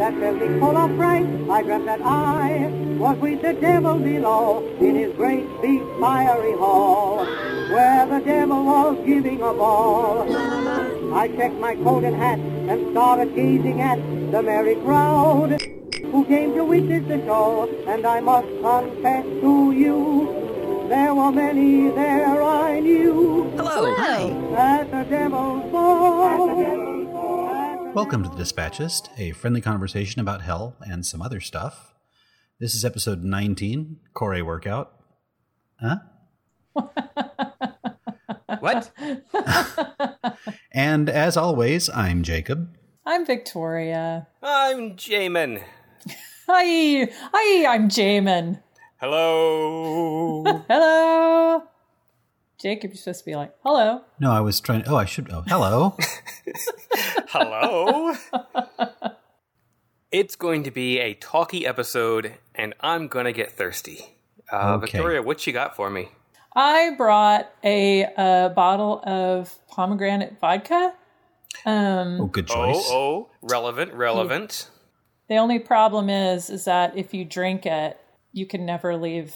that building full of fright. I dreamt that I was with the devil below in his great big fiery hall, where the devil was giving a ball. I checked my coat and hat and started gazing at the merry crowd who came to witness the show, and I must confess to you, there were many there I knew Hello. at the devil's ball. Welcome to the Dispatchist, a friendly conversation about hell and some other stuff. This is episode 19, Core Workout. Huh? What? And as always, I'm Jacob. I'm Victoria. I'm Jamin. Hi, hi, I'm Jamin. Hello. Hello. Jacob, you're supposed to be like, hello. No, I was trying. Oh, I should. Oh, hello. Hello. it's going to be a talky episode, and I'm going to get thirsty. Uh, Okay. Victoria, what you got for me? I brought a uh, bottle of pomegranate vodka. Um, Oh, good choice. Oh, oh, relevant, relevant. the only problem is, is that if you drink it, you can never leave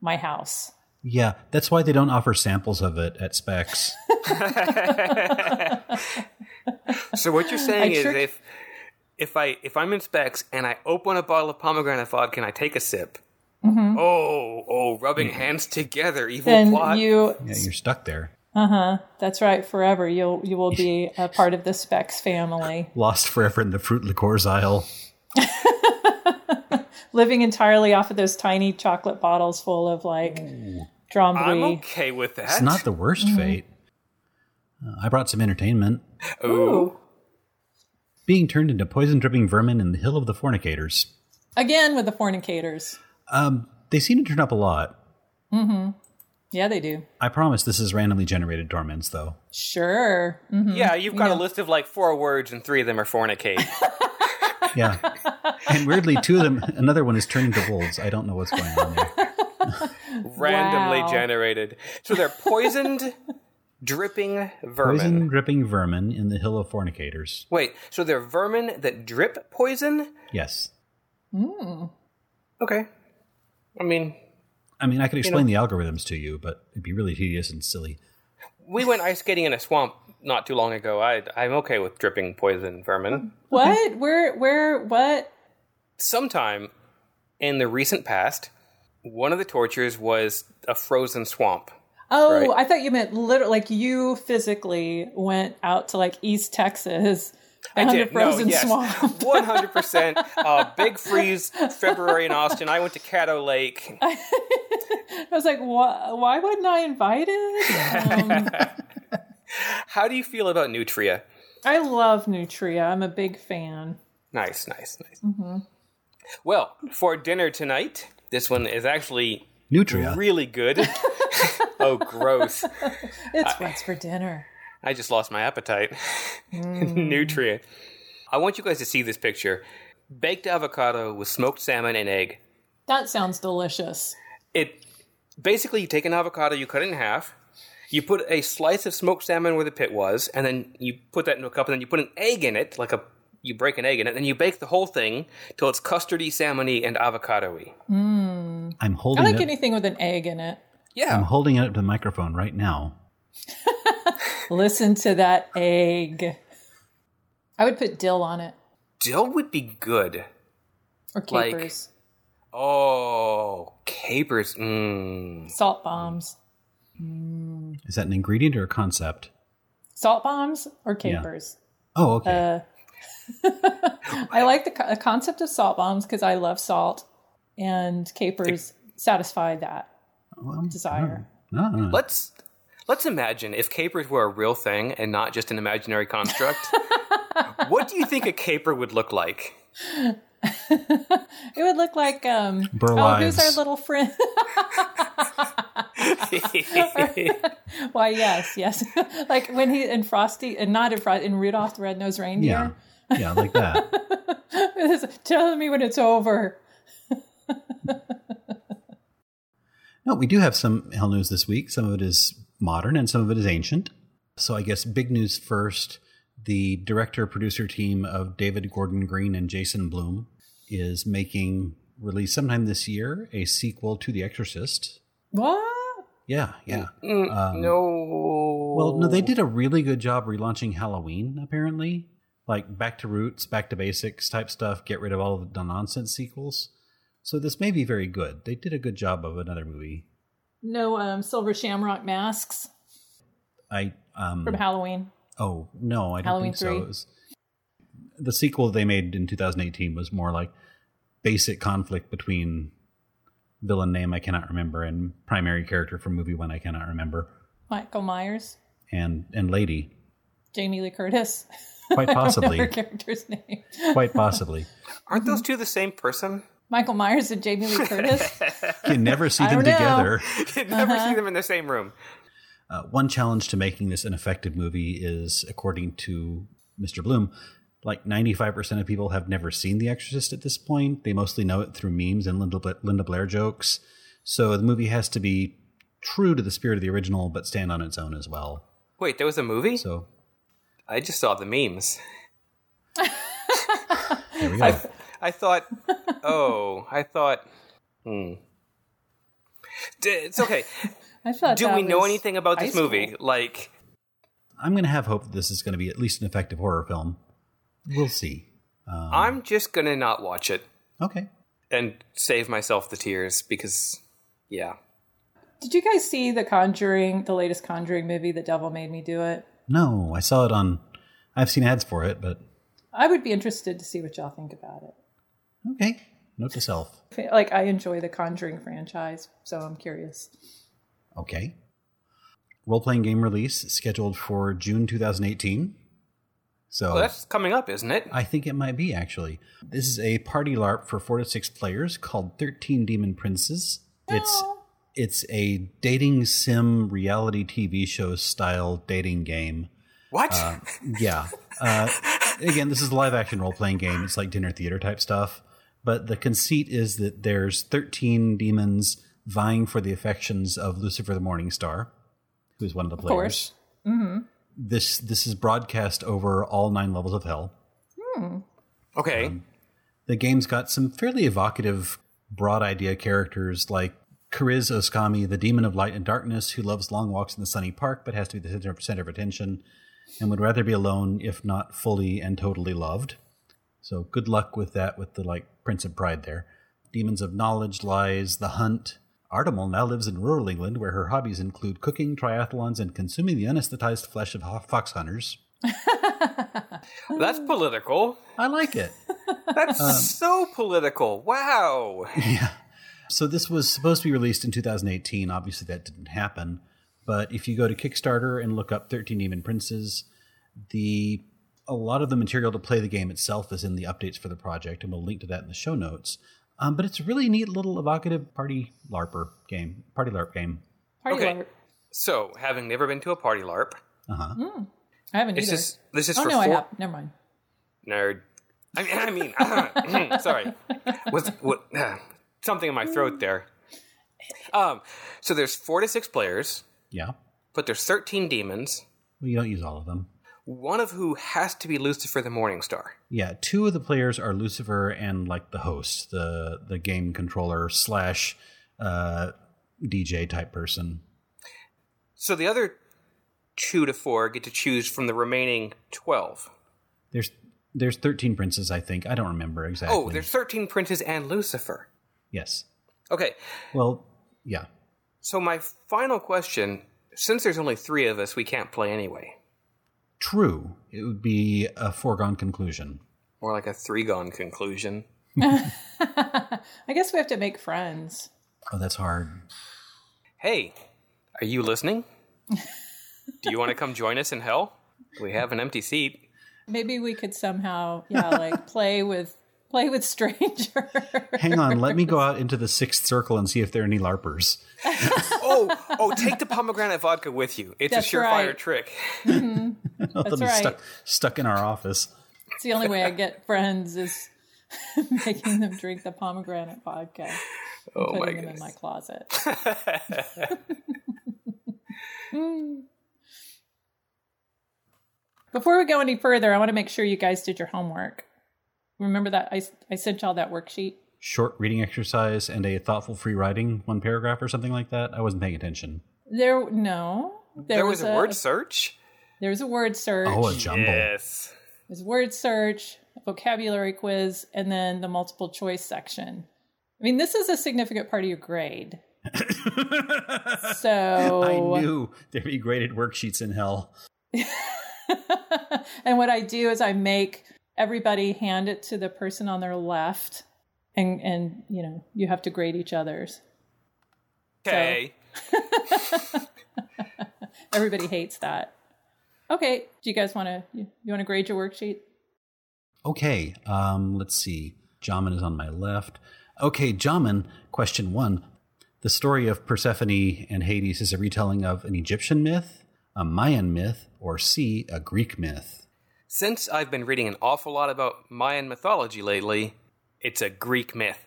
my house. Yeah, that's why they don't offer samples of it at Specs. So what you're saying I is trick- if if I if I'm in specs and I open a bottle of pomegranate vodka and I take a sip. Oh, oh, rubbing hands together, evil Then plot. you, Yeah, you're stuck there. Uh huh. That's right, forever. You'll you will be a part of the Specs family, Lost forever in the fruit liqueurs aisle. Living entirely off of those tiny chocolate bottles full of like I'm okay with that. It's not the worst fate. Uh, I brought some entertainment. Ooh. Being turned into poison dripping vermin in the Hill of the Fornicators. Again with the fornicators. Um, they seem to turn up a lot. Mm-hmm. Yeah, they do. I promise this is randomly generated torments, though. Sure. Mhm. Yeah, you've got a list of like four words, and three of them are fornicate. Yeah. and weirdly, two of them, another one is turning to wolves. I don't know what's going on there. randomly Wow. generated. So they're poisoned, dripping vermin. Poison dripping vermin in the Hill of Fornicators. Wait, so they're vermin that drip poison? Yes. Hmm. Okay. I mean, I mean, I could explain the algorithms to you, but it'd be really tedious and silly. We went ice skating in a swamp not too long ago. I, I'm okay with dripping poison vermin. What? Where? Where? What? Sometime in the recent past, one of the tortures was a frozen swamp. Oh, Right. I thought you meant literally like you physically went out to like East Texas I did. a frozen no, yes. swamp. 100%. Uh, big freeze, February in Austin. I went to Caddo Lake. I was like, why, why wasn't I invited? Um, How do you feel about Nutria? I love Nutria. I'm a big fan. Nice, nice, nice. Mm-hmm. Well, for dinner tonight, this one is actually Nutria. really good. oh, gross. It's what's for dinner. I just lost my appetite. Hmm. Nutrient. I want you guys to see this picture. Baked avocado with smoked salmon and egg. That sounds delicious. It basically you take an avocado, you cut it in half, you put a slice of smoked salmon where the pit was, and then you put that into a cup, and then you put an egg in it, like a you break an egg in it, and then you bake the whole thing till it's custardy, salmony, and avocado-y. Hmm. I'm holding. I like it. anything with an egg in it. Yeah. I'm holding it up to the microphone right now. Listen to that egg. I would put dill on it Dill would be good. or Like- capers, Oh, capers. Mmm. salt bombs, mm. Is that an ingredient or a concept? salt bombs or capers. Oh, okay. Uh, I like the co- concept of salt bombs because I love salt, and capers satisfy that well, desire. no, no, no. Let's let's imagine if capers were a real thing and not just an imaginary construct. what do you think a caper would look like? It would look like um. Burl oh, who's our little friend? Why, yes, yes. like when he in Frosty, and not in Frosty, in Rudolph the Red-Nosed. Reindeer. Yeah, Yeah, like that. It's, Tell me when it's over. No, we do have some hell news this week. Some of it is modern and some of it is ancient. So I guess big news first. the director producer team of David Gordon Green and Jason Blum is making release sometime this year a sequel to The Exorcist. What? Yeah, yeah. Mm, Um, no. Well, no, they did a really good job relaunching Halloween, apparently. Like back to roots, back to basics type stuff, get rid of all of the nonsense sequels. So this may be very good. They did a good job of another movie. No um, silver shamrock masks I um from Halloween. Oh no, I don't Halloween think so. 3? It was, the sequel they made in 2018 was more like basic conflict between villain name I cannot remember and primary character from movie one I cannot remember Michael Myers, and and lady Jamie Lee Curtis. quite I don't know possibly her character's name. quite possibly Aren't those two the same person? Michael Myers and Jamie Lee Curtis. you never see them together. you never Uh-huh. see them in the same room. Uh, one challenge to making this an effective movie is, according to Mr. Blum, like 95% of people have never seen The Exorcist at this point. They mostly know it through memes and Linda, Bla- Linda Blair jokes. So the movie has to be true to the spirit of the original, but stand on its own as well. Wait, there was a movie? So I just saw the memes. there we go. I, I thought, oh, I thought, hmm. D- It's okay. I thought. Do we know anything about high this school. movie? Like, I'm going to have hope that this is going to be at least an effective horror film. We'll see. Um, I'm just gonna not watch it okay. and save myself the tears because, yeah. Did you guys see the Conjuring, the latest Conjuring movie, The Devil Made Me Do It? No, I saw it on. I've seen ads for it, but I would be interested to see what y'all think about it. Okay. Note to self. Like, I enjoy the Conjuring franchise, so I'm curious. Okay. Role playing game release scheduled for June 2018. So Well, that's coming up, isn't it? I think it might be actually. This is a party LARP for four to six players called 13 Demon Princes. It's Oh. it's a dating sim reality TV show style dating game. What? Yeah. Uh, again, this is a live action role playing game. It's like dinner theater type stuff. But the conceit is that there's 13 demons vying for the affections of Lucifer the Morning Star, who's one of the Of players. course. This this is broadcast over all nine levels of hell. okay. um, The game's got some fairly evocative, broad idea characters like Kariz Oskami, the demon of light and darkness, who loves long walks in the sunny park but has to be the center- center of attention and would rather be alone if not fully and totally loved. So good luck with that with the like Prince of Pride there. Demons of knowledge, lies, the hunt. Artemal now lives in rural England where her hobbies include cooking, triathlons, and consuming the anesthetized flesh of fox hunters. That's political. I like it. That's Um, so political. Wow. Yeah. So this was supposed to be released in 2018. Obviously, that didn't happen. But if you go to Kickstarter and look up 13 Demon Princes, the a lot of the material to play the game itself is in the updates for the project, and we'll link to that in the show notes. Um, but it's a really neat little evocative party LARPer game, party LARP game. Party Okay. LARP. So, having never been to a party LARP, Uh huh. I haven't this either. is this is oh, for no, I four have. Never mind. nerd. I mean, I mean, sorry, was what something in my throat there. Um, so there's four to six players, Yeah. but there's thirteen demons. Well, you don't use all of them. One of who has to be Lucifer the Morning Star. Yeah, two of the players are Lucifer and like the host, the the game controller slash uh, DJ type person. So the other two to four get to choose from the remaining twelve. There's there's 13 princes, I think. I don't remember exactly. Oh, there's thirteen princes and Lucifer. yes. Okay, Well, yeah. so my final question: since there's only three of us, we can't play anyway. True. It would be a foregone conclusion. More like a three-gone conclusion. I guess we have to make friends. Oh, that's hard. Hey, are you listening? Do you want to come join us in hell? We have an empty seat. Maybe we could somehow, yeah, like play with play with strangers. Hang on, let me go out into the sixth circle and see if there are any LARPers. Oh, oh, take the pomegranate vodka with you. It's That's a surefire right. trick. Mm-hmm. They'll be right. stuck, stuck in our office. it's the only way I get friends is making them drink the pomegranate vodka. and Oh my putting them in my closet. Before we go any further, I want to make sure you guys did your homework. Remember that I, I sent y'all that worksheet? Short reading exercise and a thoughtful free writing, one paragraph or something like that. I wasn't paying attention. There, no. There, was, a, word search. There was a word search. Oh, a jumble. Yes. There's word search, a vocabulary quiz, and then the multiple choice section. I mean, this is a significant part of your grade. so I knew there'd be graded worksheets in hell. and what I do is I make everybody hand it to the person on their left, and and you know you have to grade each other's. Okay. Everybody hates that. Okay, do you guys want to you, you want to grade your worksheet? Okay, um, let's see. Jamin is on my left. Okay, Jamin, question one. The story of Persephone and Hades is a retelling of an Egyptian myth, a Mayan myth, or C, a Greek myth. Since I've been reading an awful lot about Mayan mythology lately, it's a Greek myth.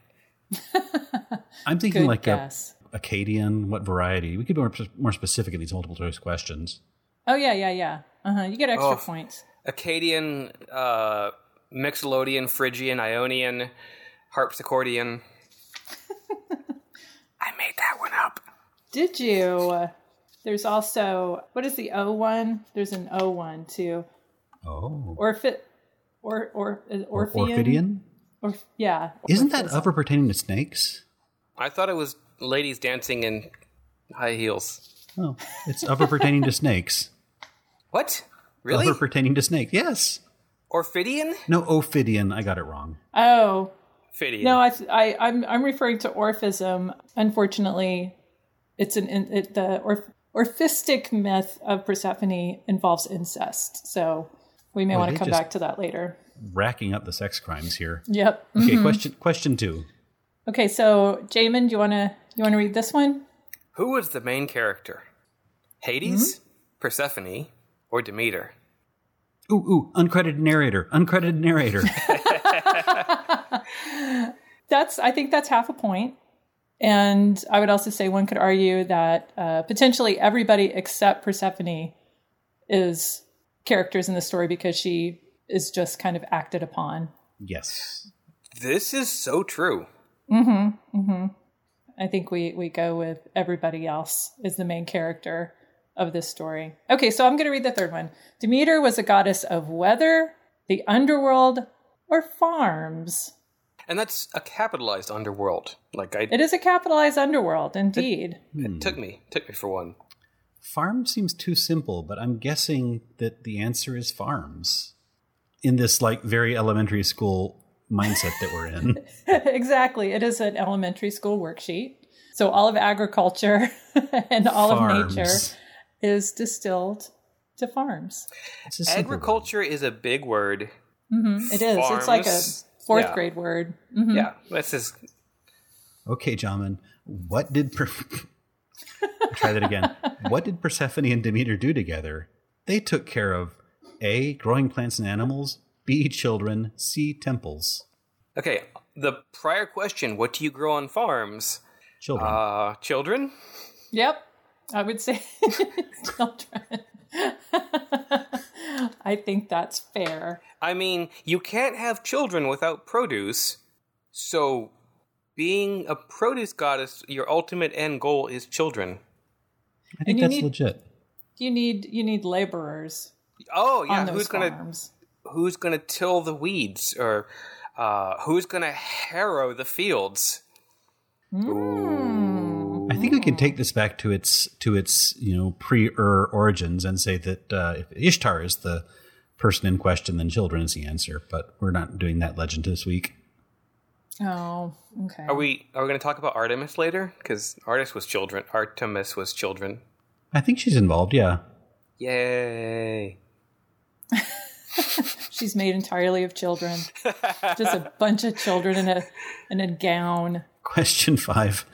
I'm thinking Good like guess. a Akkadian. What variety? We could be more, more specific in these multiple choice questions. Oh yeah, yeah, yeah. Uh huh. You get extra Oh. points. Akkadian, uh, Mixolydian, Phrygian, Ionian, Harpsichordian. I made that one up. Did you? There's also what is the O one? There's an O one too. Oh. Orphi, or or is it Or Orphean? Orphidian? Or yeah. Isn't that upper pertaining to snakes? I thought it was ladies dancing in high heels. Oh, it's upper pertaining to snakes. What? Really? Upper pertaining to snakes. Yes. Orphidian? No, Ophidian. I got it wrong. Oh Phidian. no, I, I I'm I'm referring to Orphism. Unfortunately, it's an it, the Orph, Orphistic myth of Persephone involves incest. So we may Well, want to come back to that later. Racking up the sex crimes here. Yep. Okay, question question two. Okay, so Jamin, do you wanna you wanna read this one? Who was the main character? Hades, Hmm? Persephone, or Demeter? Ooh, ooh, uncredited narrator. Uncredited narrator. That's I think that's half a point. And I would also say one could argue that uh, potentially everybody except Persephone is characters in the story because she is just kind of acted upon. yes. This is so true. I think we we go with everybody else is the main character of this story. Okay, so I'm going to read the third one. Demeter was a goddess of weather, the underworld, or farms. And that's a capitalized underworld. Like I It is a capitalized underworld, indeed. it hmm. took me. Took me for one. Farm seems too simple, but I'm guessing that the answer is farms. In this like very elementary school mindset that we're in. exactly. It is an elementary school worksheet. So all of agriculture and all of nature Farms. Is distilled to farms. It's a simple word. Agriculture is a big word. It is. It's like a fourth Yeah. grade word. Yeah, this is Okay, Jamin. What did per- try that again? What did Persephone and Demeter do together? They took care of A. Growing plants and animals. B. Children. C. Temples. okay. The prior question: What do you grow on farms? Children. Uh, children. Yep. I would say children. I think that's fair. I mean, you can't have children without produce. So, being a produce goddess, your ultimate end goal is children. I think that's need- legit. You need you need laborers Oh yeah, on those who's gonna farms. who's gonna till the weeds or uh, who's gonna harrow the fields? I think we can take this back to its to its you know pre-Ur origins and say that uh, if Ishtar is the person in question, then children is the answer. But we're not doing that legend this week. Oh, okay. Are we are we gonna talk about Artemis later? Because Artemis was children. Artemis was children. I think she's involved. Yeah. Yay! She's made entirely of children. Just a bunch of children in a in a gown. Question five,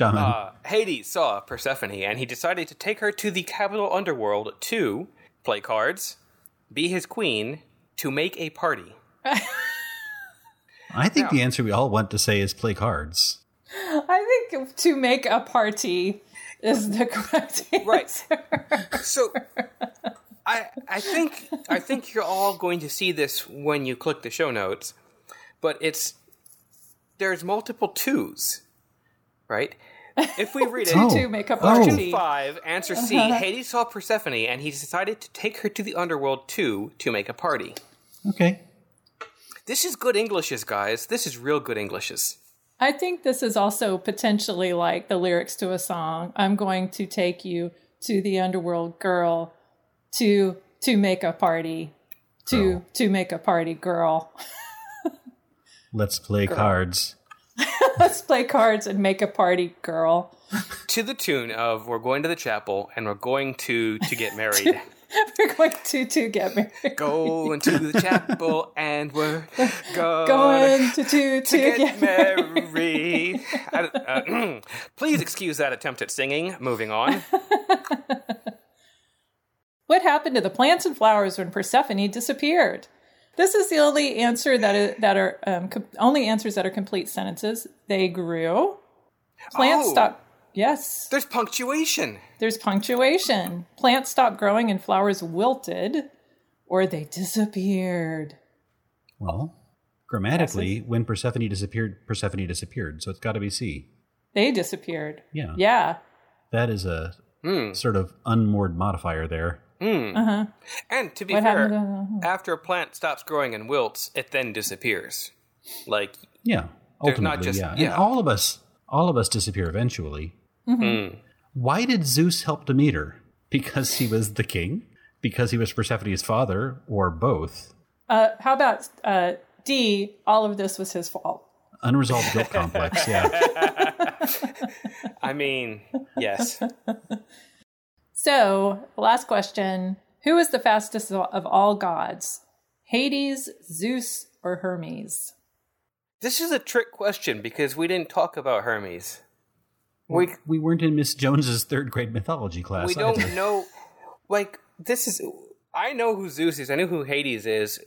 Jamin. Uh, Hades saw Persephone and he decided to take her to the capital underworld to play cards, be his queen, to make a party. I think the answer we all want to say is play cards. I think to make a party is the correct answer. Right. So, I I think I think you're all going to see this when you click the show notes, but it's there's multiple twos, right? If we read it, Two Oh. to make up Oh. our Question T. five, answer C. Hades saw Persephone, and he decided to take her to the underworld too to make a party. Okay. This is good Englishes, guys. This is real good Englishes. I think this is also potentially like the lyrics to a song. I'm going to take you to the underworld, girl, to to make a party, to Girl. to make a party, girl. Let's play cards. Let's play cards and make a party, girl. To the tune of "We're going to the chapel and we're going to to get married." We're going to to get married. going to the chapel and we're going, Going to to to, to get, get, married. I- uh, please excuse that attempt at singing. Moving on. What happened to the plants and flowers when Persephone disappeared? This is the only answer that is, that are um, com- only answers that are complete sentences. They grew. Plants Oh. stopped. Yes, There's punctuation. there's punctuation. Plants stopped growing and flowers wilted, or they disappeared. Well, grammatically, when Persephone disappeared, Persephone disappeared. So it's got to be C. They disappeared. Yeah. Yeah. That is a Hmm. sort of unmoored modifier there. Uh huh. And to be What fair, to- after a plant stops growing and wilts, it then disappears. Like, Yeah. Ultimately, not just- yeah. yeah. And all of us, all of us disappear eventually. Why did Zeus help Demeter? Because he was the king? Because he was Persephone's father, or both? Uh, how about uh, D? All of this was his fault. Unresolved guilt complex. Yeah. I mean, yes. So, last question Who is the fastest of all gods? Hades, Zeus, or Hermes? This is a trick question because we didn't talk about Hermes. We We weren't in Miss Jones's third grade mythology class. we don't either. know. Like this is. I know who Zeus is. I know who Hades is.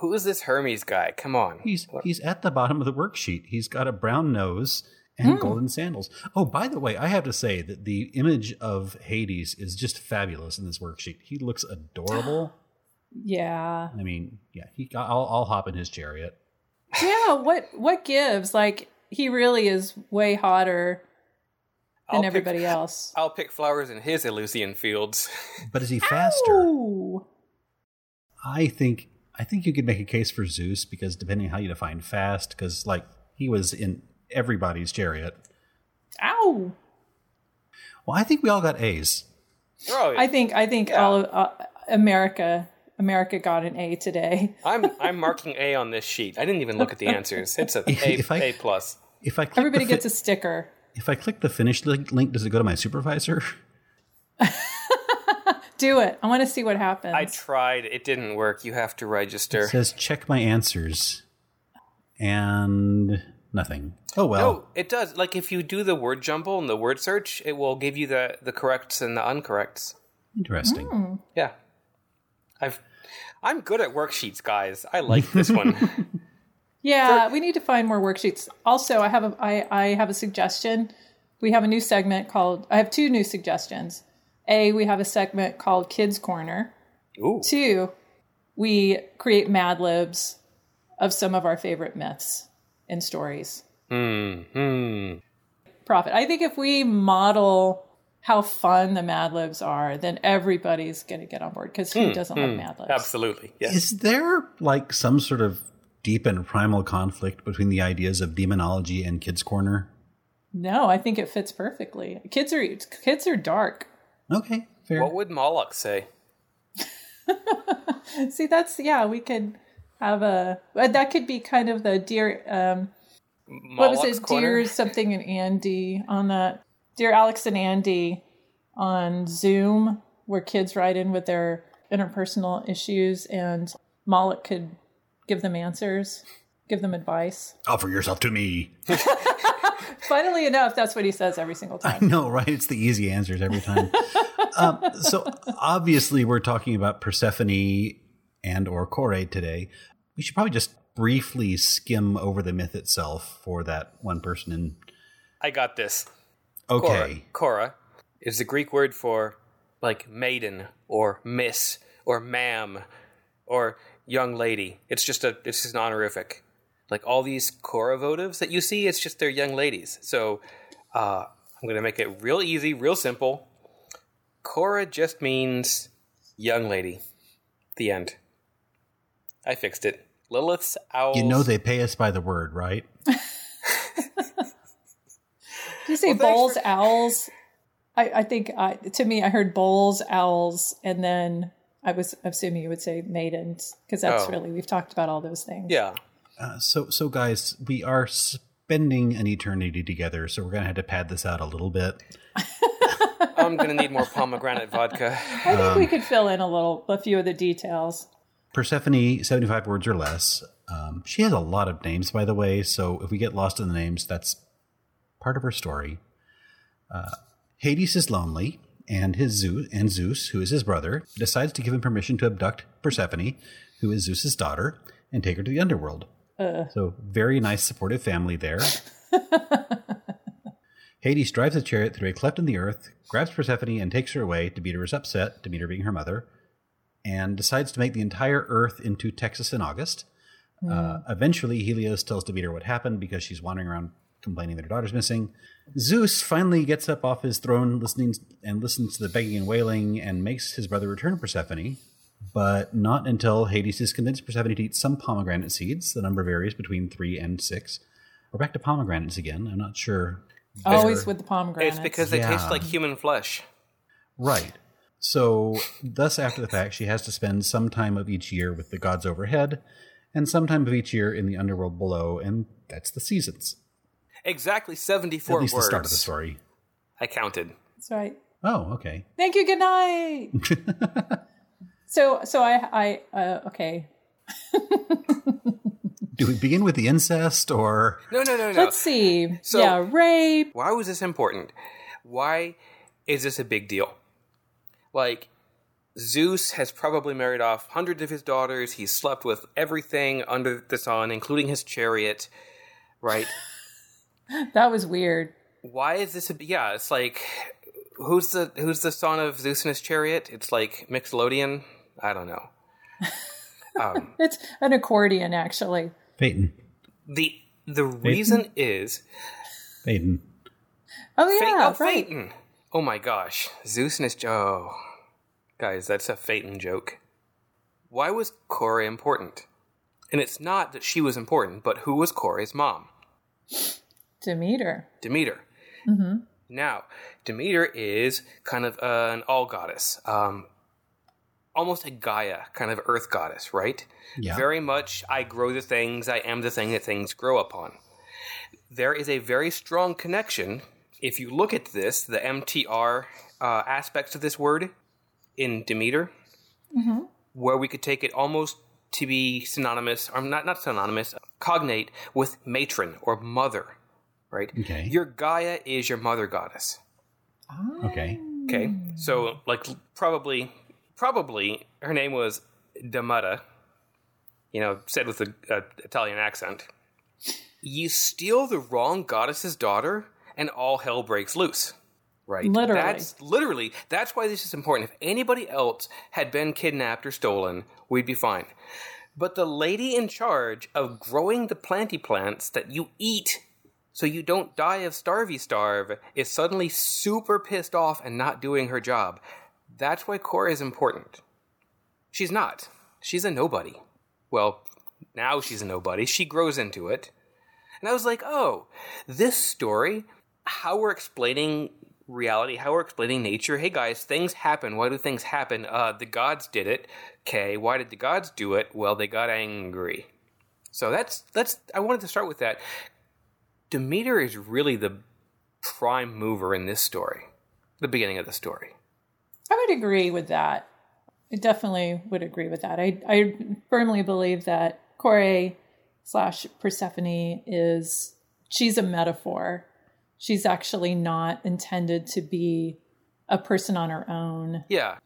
Who is this Hermes guy? Come on. He's he's at the bottom of the worksheet. He's got a brown nose and hmm. golden sandals. Oh, by the way, I have to say that the image of Hades is just fabulous in this worksheet. He looks adorable. Yeah. I mean, yeah, he. I'll, I'll hop in his chariot. Yeah, what what gives? Like he really is way hotter than I'll pick- everybody else. I'll pick flowers in his Elysian fields. But is he faster? Ooh. I think I think you could make a case for Zeus because depending on how you define fast, because like he was in everybody's chariot. Ow. Well, I think we all got A's. Oh, I think I think all of uh, America America got an A today. I'm I'm marking A on this sheet. I didn't even look at the answers. It's a A, If I- A plus. If I click Everybody fi- gets a sticker. if I click the finish link, link, does it go to my supervisor? Do it. I want to see what happens. I tried. It didn't work. You have to register. It says check my answers, and nothing. Oh well. No, it does. Like if you do the word jumble and the word search, it will give you the the corrects and the uncorrects. Interesting. Hmm. Yeah, I've I'm good at worksheets, guys. I like this one. Yeah, we need to find more worksheets. Also, I have a I, I have a suggestion. We have a new segment called I have two new suggestions. A, we have a segment called Kids Corner. Ooh, Two, we create Mad Libs of some of our favorite myths and stories. hmm, hmm. Profit. I think if we model how fun the Mad Libs are, then everybody's going to get on board because who doesn't love Mad Libs? Absolutely, yes. Is there like some sort of deep and primal conflict between the ideas of demonology and Kids Corner? No, I think it fits perfectly. Kids are kids are dark. Okay, fair. What would Moloch say? See, that's yeah. We could have a that could be kind of the dear. Um, what was Moloch's it? corner? Dear something and Andy on that. Dear Alex and Andy on Zoom, where kids write in with their interpersonal issues, and Moloch could give them answers, give them advice. Offer yourself to me. Funnily enough, that's what he says every single time. No, right? It's the easy answers every time. um, so obviously, we're talking about Persephone and or Kore today. We should probably just briefly skim over the myth itself for that one person. In I got this. okay, Kore is the Greek word for like maiden or miss or ma'am or young lady. It's just a it's just an honorific. Like all these Kore votives that you see, it's just they're young ladies. So uh, I'm gonna make it real easy, real simple. Kore just means young lady. The end. I fixed it. Lilith's owls. You know they pay us by the word, right? Did you say Well, bowls, for- owls? I, I think I, to me, I heard bowls, owls, and then I was assuming you would say maidens because that's Oh. really we've talked about all those things. Yeah. Uh, so, so guys, we are spending an eternity together, so we're gonna have to pad this out a little bit. I'm gonna need more pomegranate vodka. I think Um, we could fill in a little, a few of the details. Persephone, seventy-five words or less. Um, she has a lot of names, by the way. So if we get lost in the names, that's part of her story. Uh, Hades is lonely, and his Zeus and Zeus, who is his brother, decides to give him permission to abduct Persephone, who is Zeus's daughter, and take her to the underworld. So very nice, supportive family there. Hades drives a chariot through a cleft in the earth, grabs Persephone, and takes her away. Demeter is upset, Demeter being her mother, and decides to make the entire earth into Texas in August. Uh, eventually, Helios tells Demeter what happened because she's wandering around complaining that her daughter's missing. Zeus finally gets up off his throne, listening and listens to the begging and wailing, and makes his brother return Persephone. But not until Hades has convinced Persephone to eat some pomegranate seeds. The number varies between three and six. We're back to pomegranates again. I'm not sure. Always with the pomegranates. It's because they Yeah. taste like human flesh. Right. So, thus, after the fact, she has to spend some time of each year with the gods overhead, and some time of each year in the underworld below, and that's the seasons. Exactly 74 At 74 least words. the start of the story. I counted. That's right. Oh, okay. Thank you. Good night. so, so I, I, uh, okay. Do we begin with the incest, or No, no, no, no. Let's see. So- yeah, rape. Why was this important? Why is this a big deal? Like, Zeus has probably married off hundreds of his daughters. He's slept with everything under the sun, including his chariot, right? That was weird. Why is this a yeah? It's like who's the who's the son of Zeus and his chariot? It's like Mixolydian. I don't know. Um, it's an accordion, actually. Peyton? the The reason is Peyton. Oh Phaeton- yeah, oh, right. Phaeton. Oh my gosh, Zeus and his oh, guys, that's a Phaeton joke. Why was Kore important? And it's not that she was important, but who was Kore's mom? Demeter. Demeter. Now, Demeter is kind of uh, an all goddess, um, almost a Gaia kind of earth goddess, right? Yeah. Very much, I grow the things, I am the thing that things grow upon. There is a very strong connection. If you look at this, the MTR uh, aspects of this word in Demeter, where we could take it almost to be synonymous, or not not synonymous, cognate with matron or mother, right? Okay. Your Gaia is your mother goddess. Okay. Okay, so like probably probably her name was Damata, you know, said with an Italian accent. You steal the wrong goddess's daughter, and all hell breaks loose. Right? Literally. That's literally that's why this is important. If anybody else had been kidnapped or stolen, we'd be fine. But the lady in charge of growing the planty plants that you eat so you don't die of starvey starve is suddenly super pissed off and not doing her job. That's why Kore is important. She's not. She's a nobody. Well, now she's a nobody. She grows into it. And I was like, oh, this story, how we're explaining reality, how we're explaining nature. Hey guys, things happen. Why do things happen? Uh, the gods did it. Okay, why did the gods do it? Well, they got angry. So that's that's I wanted to start with that. Demeter is really the prime mover in this story. The beginning of the story. I would agree with that. I definitely would agree with that. I, I firmly believe that Kore slash Persephone is she's a metaphor. She's actually not intended to be a person on her own. Yeah.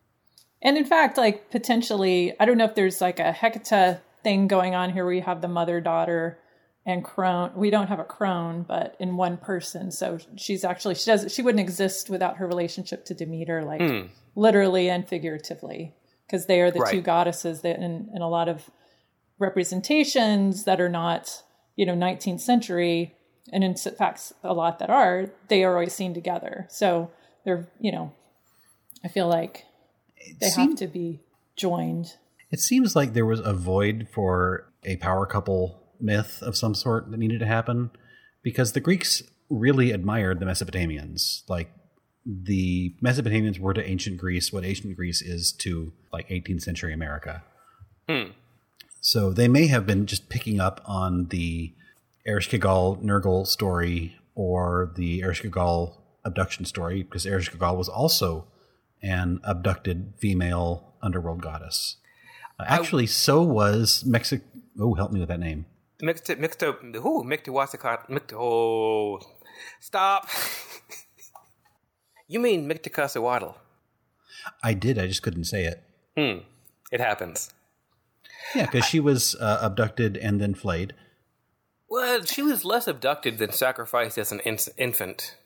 And in fact, like potentially, I don't know if there's like a Hecate thing going on here where you have the mother daughter and crone. We don't have a crone, but in one person. So she's actually she does she wouldn't exist without her relationship to Demeter, like hmm. literally and figuratively, because they are the two goddesses that in, in a lot of representations that are not, you know, 19th century, and in fact, a lot that are, they are always seen together. So they're, you know, I feel like they seem- have to be joined. It seems like there was a void for a power couple myth of some sort that needed to happen because the Greeks really admired the Mesopotamians. Like the Mesopotamians were to ancient Greece what ancient Greece is to like 18th century America. Hmm. So they may have been just picking up on the Ereshkigal Nergal story or the Ereshkigal abduction story because Ereshkigal was also an abducted female underworld goddess. Uh, actually, so was Mexico. Oh, help me with that name. Mixed, mixed, ooh, Mictawasikat, Mict, oh, stop. you mean Mictecacihuatl. I did. I just couldn't say it. Hmm. It happens. Yeah, because she was uh, abducted and then flayed. Well, she was less abducted than sacrificed as an in- infant.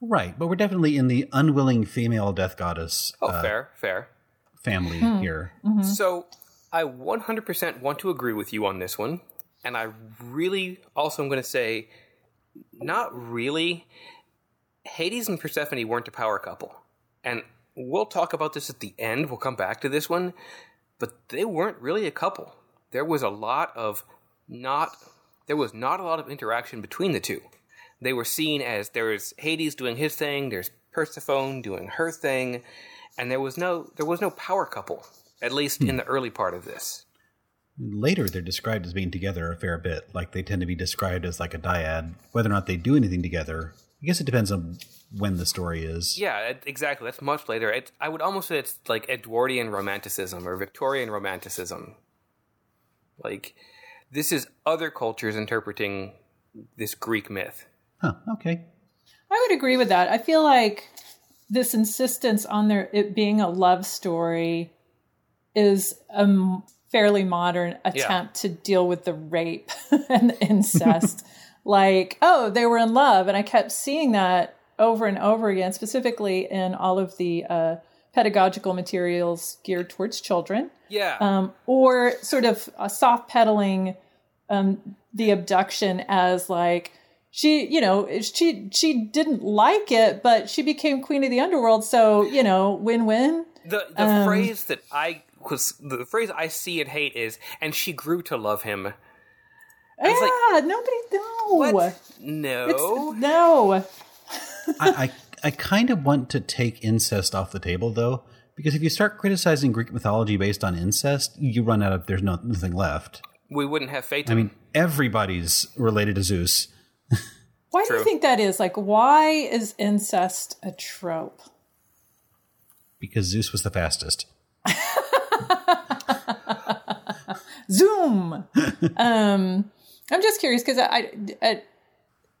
Right, but we're definitely in the unwilling female death goddess Oh, uh, fair, fair. family Hmm. here. So I 100% want to agree with you on this one. And I really also am going to say, not really. Hades and Persephone weren't a power couple. And we'll talk about this at the end. We'll come back to this one. But they weren't really a couple. There was a lot of not. There was not a lot of interaction between the two. They were seen as there is Hades doing his thing, there's Persephone doing her thing, and there was no there was no power couple at least in hmm. the early part of this. Later, they're described as being together a fair bit. Like they tend to be described as like a dyad. Whether or not they do anything together, I guess it depends on when the story is. Yeah, exactly. That's much later. It, I would almost say it's like Edwardian romanticism or Victorian romanticism. Like this is other cultures interpreting this Greek myth. Huh, okay. I would agree with that. I feel like this insistence on there it being a love story is a m- fairly modern attempt to deal with the rape and the incest. like, oh, they were in love, and I kept seeing that over and over again, specifically in all of the uh, pedagogical materials geared towards children Yeah. um, or sort of uh, soft pedaling um, the abduction as like she, you know, she she didn't like it, but she became queen of the underworld, so you know, win win. the the phrase that I was the phrase I see and hate is and she grew to love him. Yeah, was nobody no, What? No. It's- no. I, I I kind of want to take incest off the table though, because if you start criticizing Greek mythology based on incest, you run out of there's no, nothing left. we wouldn't have faith. I mean, everybody's related to Zeus. Why do you think that is? Like, why is incest a trope? because Zeus was the fastest. Zoom. um, I'm just curious because I, I, I-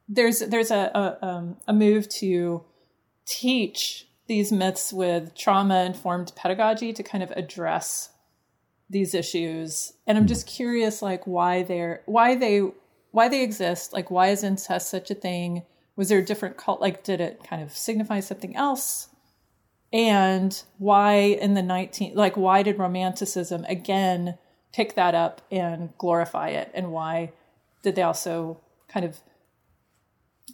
there's there's a a, um, a move to teach these myths with trauma informed pedagogy to kind of address these issues, and I'm just curious, like why they're why they why they exist, like why is incest such a thing? Was there a different cult? Like, did it kind of signify something else? and why in the 19 like why did romanticism again pick that up and glorify it and why did they also kind of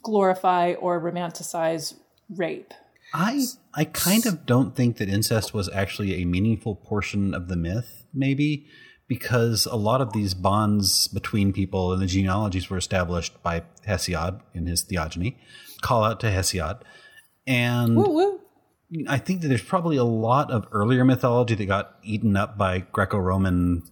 glorify or romanticize rape I I kind of don't think that incest was actually a meaningful portion of the myth, maybe because a lot of these bonds between people and the genealogies were established by Hesiod in his Theogony. Call out to Hesiod. And woo woo I think that there's probably a lot of earlier mythology that got eaten up by Greco-Roman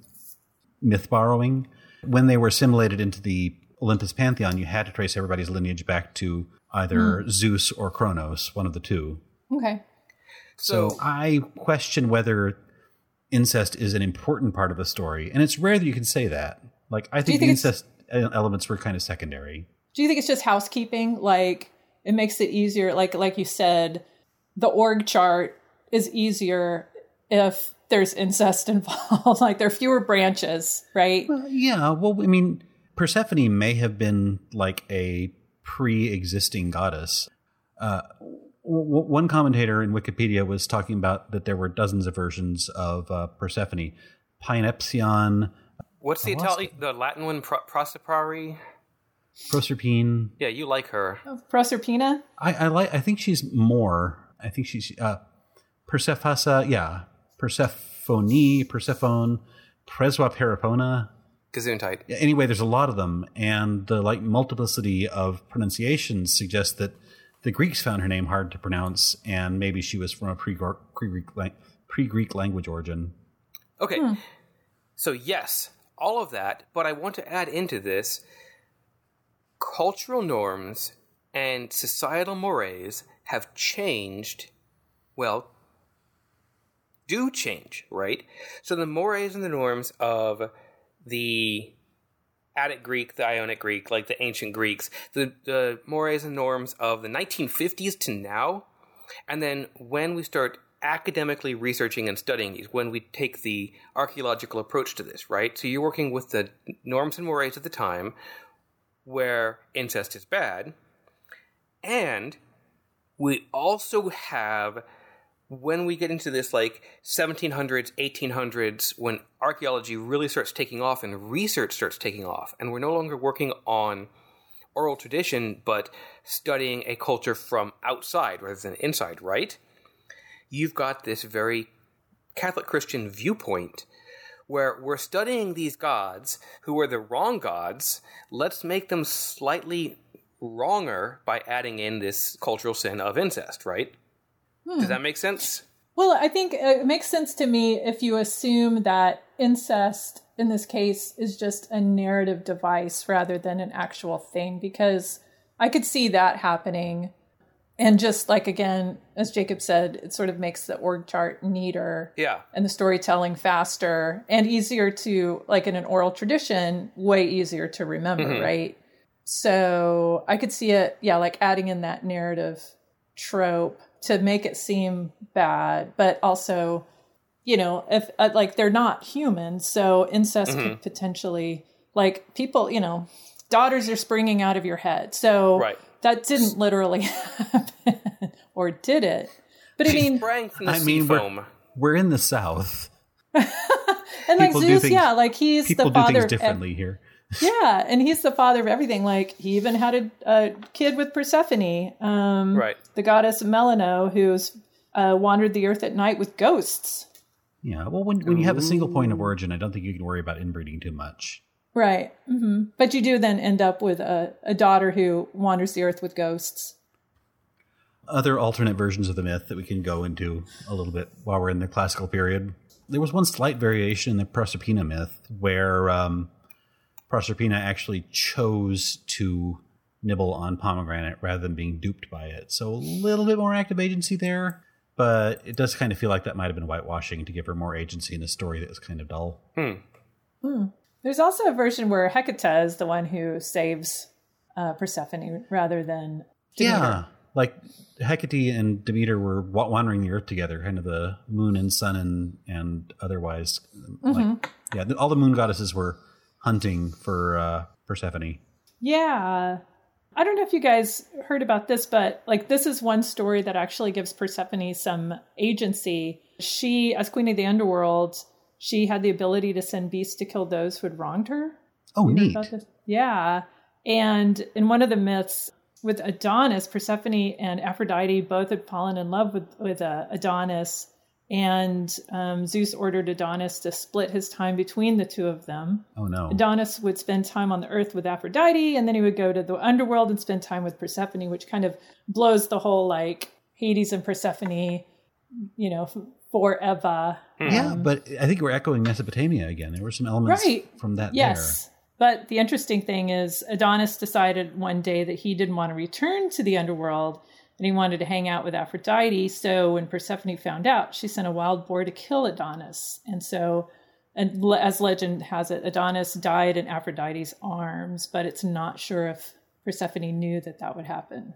myth borrowing. When they were assimilated into the Olympus pantheon, you had to trace everybody's lineage back to either hmm. Zeus or Kronos, one of the two. okay So So- I question whether incest is an important part of a story, and it's rare that you can say that. Like I you think the think incest elements were kind of secondary. do you think it's just housekeeping like it makes it easier like like you said the org chart is easier if there's incest involved like there are fewer branches right Well, yeah, well, I mean, Persephone may have been like a pre-existing goddess, uh, w- one commentator in Wikipedia was talking about that there were dozens of versions of uh, Persephone. Pinepsion, What's the I Italian, the Latin one? Pro- Proserpine. Proserpine. Yeah, you like her. Proserpina. I, I like. I think she's more. I think she's uh, Persephassa. Yeah, Persephone, Persephone, Preswa Peripona. Gesundheit. Anyway, there's a lot of them, and the like multiplicity of pronunciations suggests that the Greeks found her name hard to pronounce, and maybe she was from a pre-Greek pre-Greek language origin. Okay. Hmm. So, yes, all of that, but I want to add into this cultural norms and societal mores have changed, well, do change, right? So, the mores and the norms of the Attic Greek, the Ionic Greek, like the ancient Greeks, the, the mores and norms of the 1950s to now, and then when we start academically researching and studying these, when we take the archaeological approach to this, right? So you're working with the norms and mores of the time where incest is bad. And we also have, when we get into this like 1700s, 1800s, when archaeology really starts taking off and research starts taking off, and we're no longer working on oral tradition, but studying a culture from outside rather than inside, right? You've got this very Catholic Christian viewpoint where we're studying these gods who are the wrong gods. Let's make them slightly wronger by adding in this cultural sin of incest, right? Does hmm. that make sense? Well, I think it makes sense to me if you assume that incest in this case is just a narrative device rather than an actual thing, because I could see that happening. And just like, again, as Jacob said, it sort of makes the org chart neater Yeah. and the storytelling faster and easier to, like in an oral tradition, way easier to remember, mm-hmm. right? So I could see it, yeah, like adding in that narrative trope to make it seem bad, but also, you know, if uh, like they're not human, so incest could potentially, like people, you know, daughters are springing out of your head. So Right. that didn't literally happen, or did it? But I mean, Sprang from the I sea mean, we're, we're in the South. and like people do Zeus, things- yeah, like he's the People the do father things of differently here. Yeah, and he's the father of everything. Like he even had a, a kid with Persephone, um, Right. the goddess Melinoë, who's uh, wandered the earth at night with ghosts. Yeah. Well, when when you have a single point of origin, I don't think you can worry about inbreeding too much. Right. hmm But you do then end up with a, a daughter who wanders the earth with ghosts. other alternate versions of the myth that we can go into a little bit while we're in the classical period. There was one slight variation in the Proserpina myth where um, Proserpina actually chose to nibble on pomegranate rather than being duped by it. So a little bit more active agency there, but it does kind of feel like that might have been whitewashing to give her more agency in a story that was kind of dull. Hmm. Hmm. There's also a version where Hecate is the one who saves uh, Persephone rather than Demeter. Yeah, like Hecate and Demeter were wandering the earth together, kind of the moon and sun and and otherwise. Like, mm-hmm. yeah, all the moon goddesses were hunting for uh, Persephone. Yeah. I don't know if you guys heard about this, but like this is one story that actually gives Persephone some agency. She, as queen of the underworld, she had the ability to send beasts to kill those who had wronged her. Oh, You neat! Yeah. And in one of the myths with Adonis, Persephone and Aphrodite both had fallen in love with, with uh, Adonis. And um, Zeus ordered Adonis to split his time between the two of them. Oh no! Adonis would spend time on the earth with Aphrodite, and then he would go to the underworld and spend time with Persephone, which kind of blows the whole like Hades and Persephone, you know, f- forever. Yeah, but I think we're echoing Mesopotamia again. There were some elements Right. from that Yes. But the interesting thing is, Adonis decided one day that he didn't want to return to the underworld and he wanted to hang out with Aphrodite. So when Persephone found out, she sent a wild boar to kill Adonis. And so, and le- as legend has it, Adonis died in Aphrodite's arms, but it's not sure if Persephone knew that that would happen.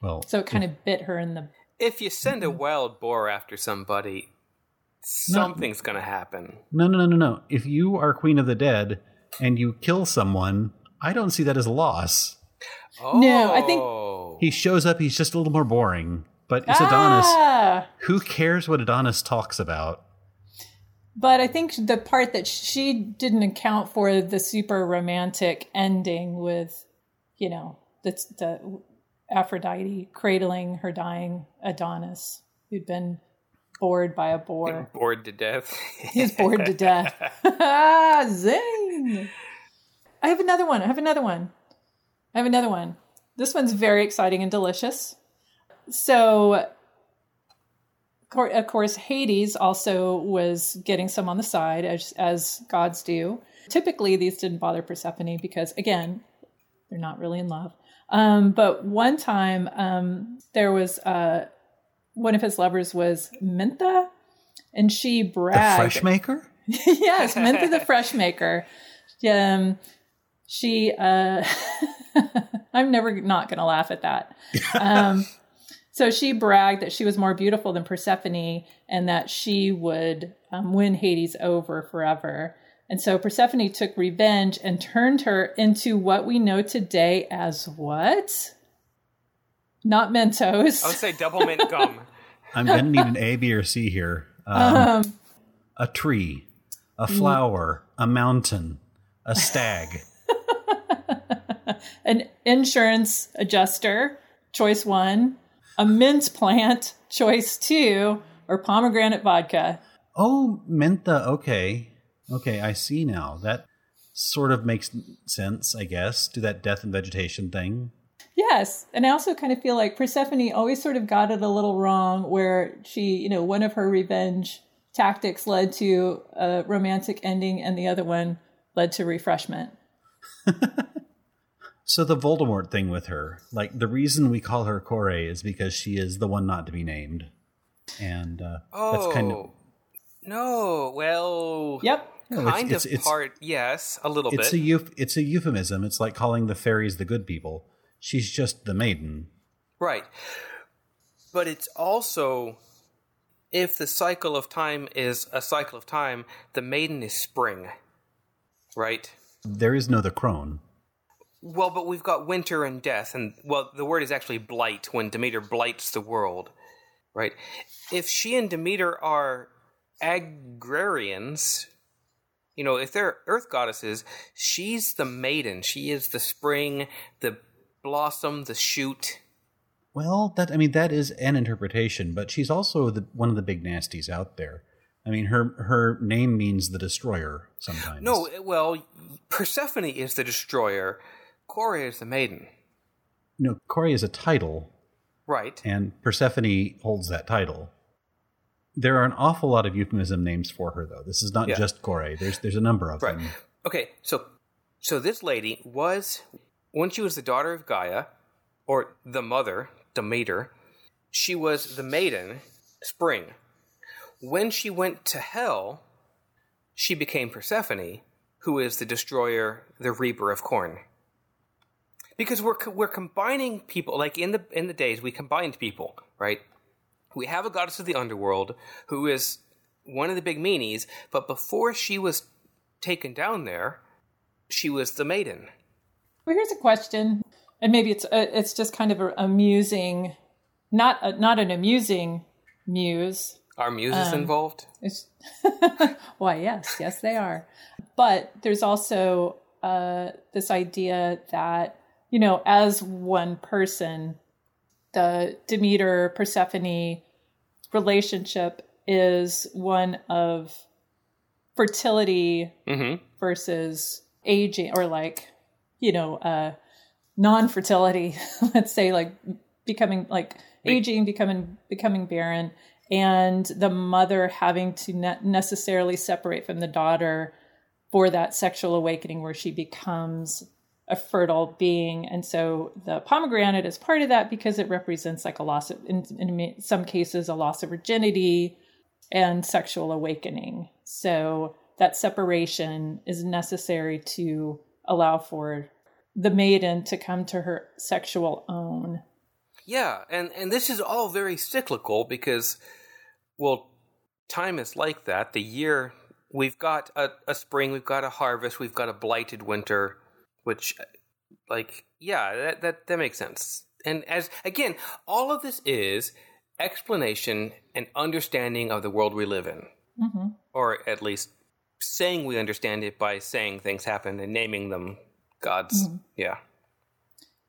Well, So it kind of bit her in the. If you send a mm-hmm. wild boar after somebody, something's going to happen. no, no, no, no, no. If you are queen of the dead and you kill someone, I don't see that as a loss. Oh. No, I think- he shows up. He's just a little more boring. But it's Adonis. Ah! Who cares what Adonis talks about? But I think the part that she didn't account for the super romantic ending with, you know, the, the Aphrodite cradling her dying Adonis, who'd been bored by a boar. Bored to death. He's bored to death. Zing! I have another one. I have another one. I have another one. This one's very exciting and delicious. So, of course, Hades also was getting some on the side, as, as gods do. Typically, these didn't bother Persephone because, again, they're not really in love. Um, but one time, um, there was uh, one of his lovers was Mintha, and she The fresh maker? yes, Mintha the fresh maker. Um, she, uh, I'm never not going to laugh at that. Um, so she bragged that she was more beautiful than Persephone and that she would um, win Hades over forever. And so Persephone took revenge and turned her into what we know today as what? Not Mentos. I would say double mint gum. I'm going to need an A, B, or C here. Um, Um, a tree, a flower, a mountain, a stag. an insurance adjuster, choice one, a mint plant, choice two, or pomegranate vodka. Oh, Mentha. Okay. Okay, I see now. That sort of makes sense, I guess. to that death and vegetation thing. Yes, and I also kind of feel like Persephone always sort of got it a little wrong, where she, you know, one of her revenge tactics led to a romantic ending, and the other one led to refreshment. So the Voldemort thing with her, like the reason we call her Kore is because she is the one not to be named, and uh, Oh that's kind of no. Well, Yep. No, kind it's- of it's- part. Yes, a little it's bit. a euph- it's a euphemism. It's like calling the fairies the good people. She's just the maiden. Right. But it's also if the cycle of time is a cycle of time, the maiden is spring. Right? There is no the crone. Well, but we've got winter and death, and well, the word is actually blight when Demeter blights the world, right? If she and Demeter are agrarians, you know, if they're earth goddesses, she's the maiden. She is the spring, the blossom, the shoot. Well, that I mean that is an interpretation, but she's also the, one of the big nasties out there. I mean, her her name means the destroyer. Sometimes. No, well, Persephone is the destroyer, Kore is the maiden, no. Kore is a title, right? and Persephone holds that title. There are an awful lot of euphemism names for her, though. This is not Yeah. just Kore. There's there's a number of Right. them. Okay, so so this lady was when she was the daughter of Gaia, or the mother, Demeter, she was the maiden, Spring. When she went to hell, she became Persephone, who is the destroyer, the reaper of corn. Because we're we're combining people like in the in the days we combined people, right? We have a goddess of the underworld who is one of the big meanies, but before she was taken down there, she was the maiden. Well, here's a question, and maybe it's uh, it's just kind of a amusing, not a, not an amusing muse. Are muses involved? It's why yes, yes they are, but there's also uh, this idea that you know, as one person, the Demeter Persephone relationship is one of fertility Mm-hmm. versus aging or like you know uh non-fertility let's say like becoming like aging becoming becoming barren and the mother having to ne- necessarily separate from the daughter for that sexual awakening where she becomes a fertile being and so the pomegranate is part of that because it represents like a loss of in, in some cases a loss of virginity and sexual awakening. So that separation is necessary to allow for the maiden to come to her sexual own. Yeah, and and this is all very cyclical because, well, time is like that. The year we've got a, a spring, we've got a harvest, we've got a blighted winter, which, like, yeah, that that that makes sense. And as again, all of this is explanation and understanding of the world we live in, Mm-hmm. or at least saying we understand it by saying things happen and naming them gods. Mm-hmm. Yeah.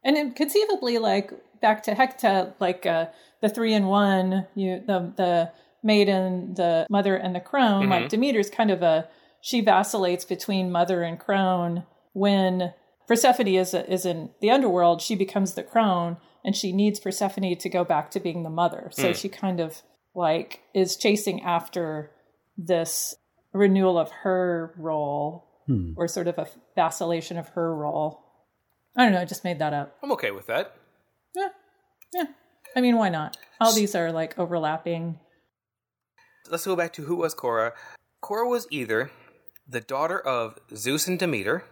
And conceivably, like back to Hecate, like uh, the three in one, you the the maiden, the mother, and the crone. Like Demeter's kind of a she vacillates between mother and crone. When Persephone is is in the underworld, she becomes the crone, and she needs Persephone to go back to being the mother. So hmm. she kind of like is chasing after this renewal of her role, hmm. or sort of a vacillation of her role. I don't know. I just made that up. I'm okay with that. Yeah. Yeah. I mean, why not? All these are like overlapping. Let's go back to who was Cora. Cora was either the daughter of Zeus and Demeter,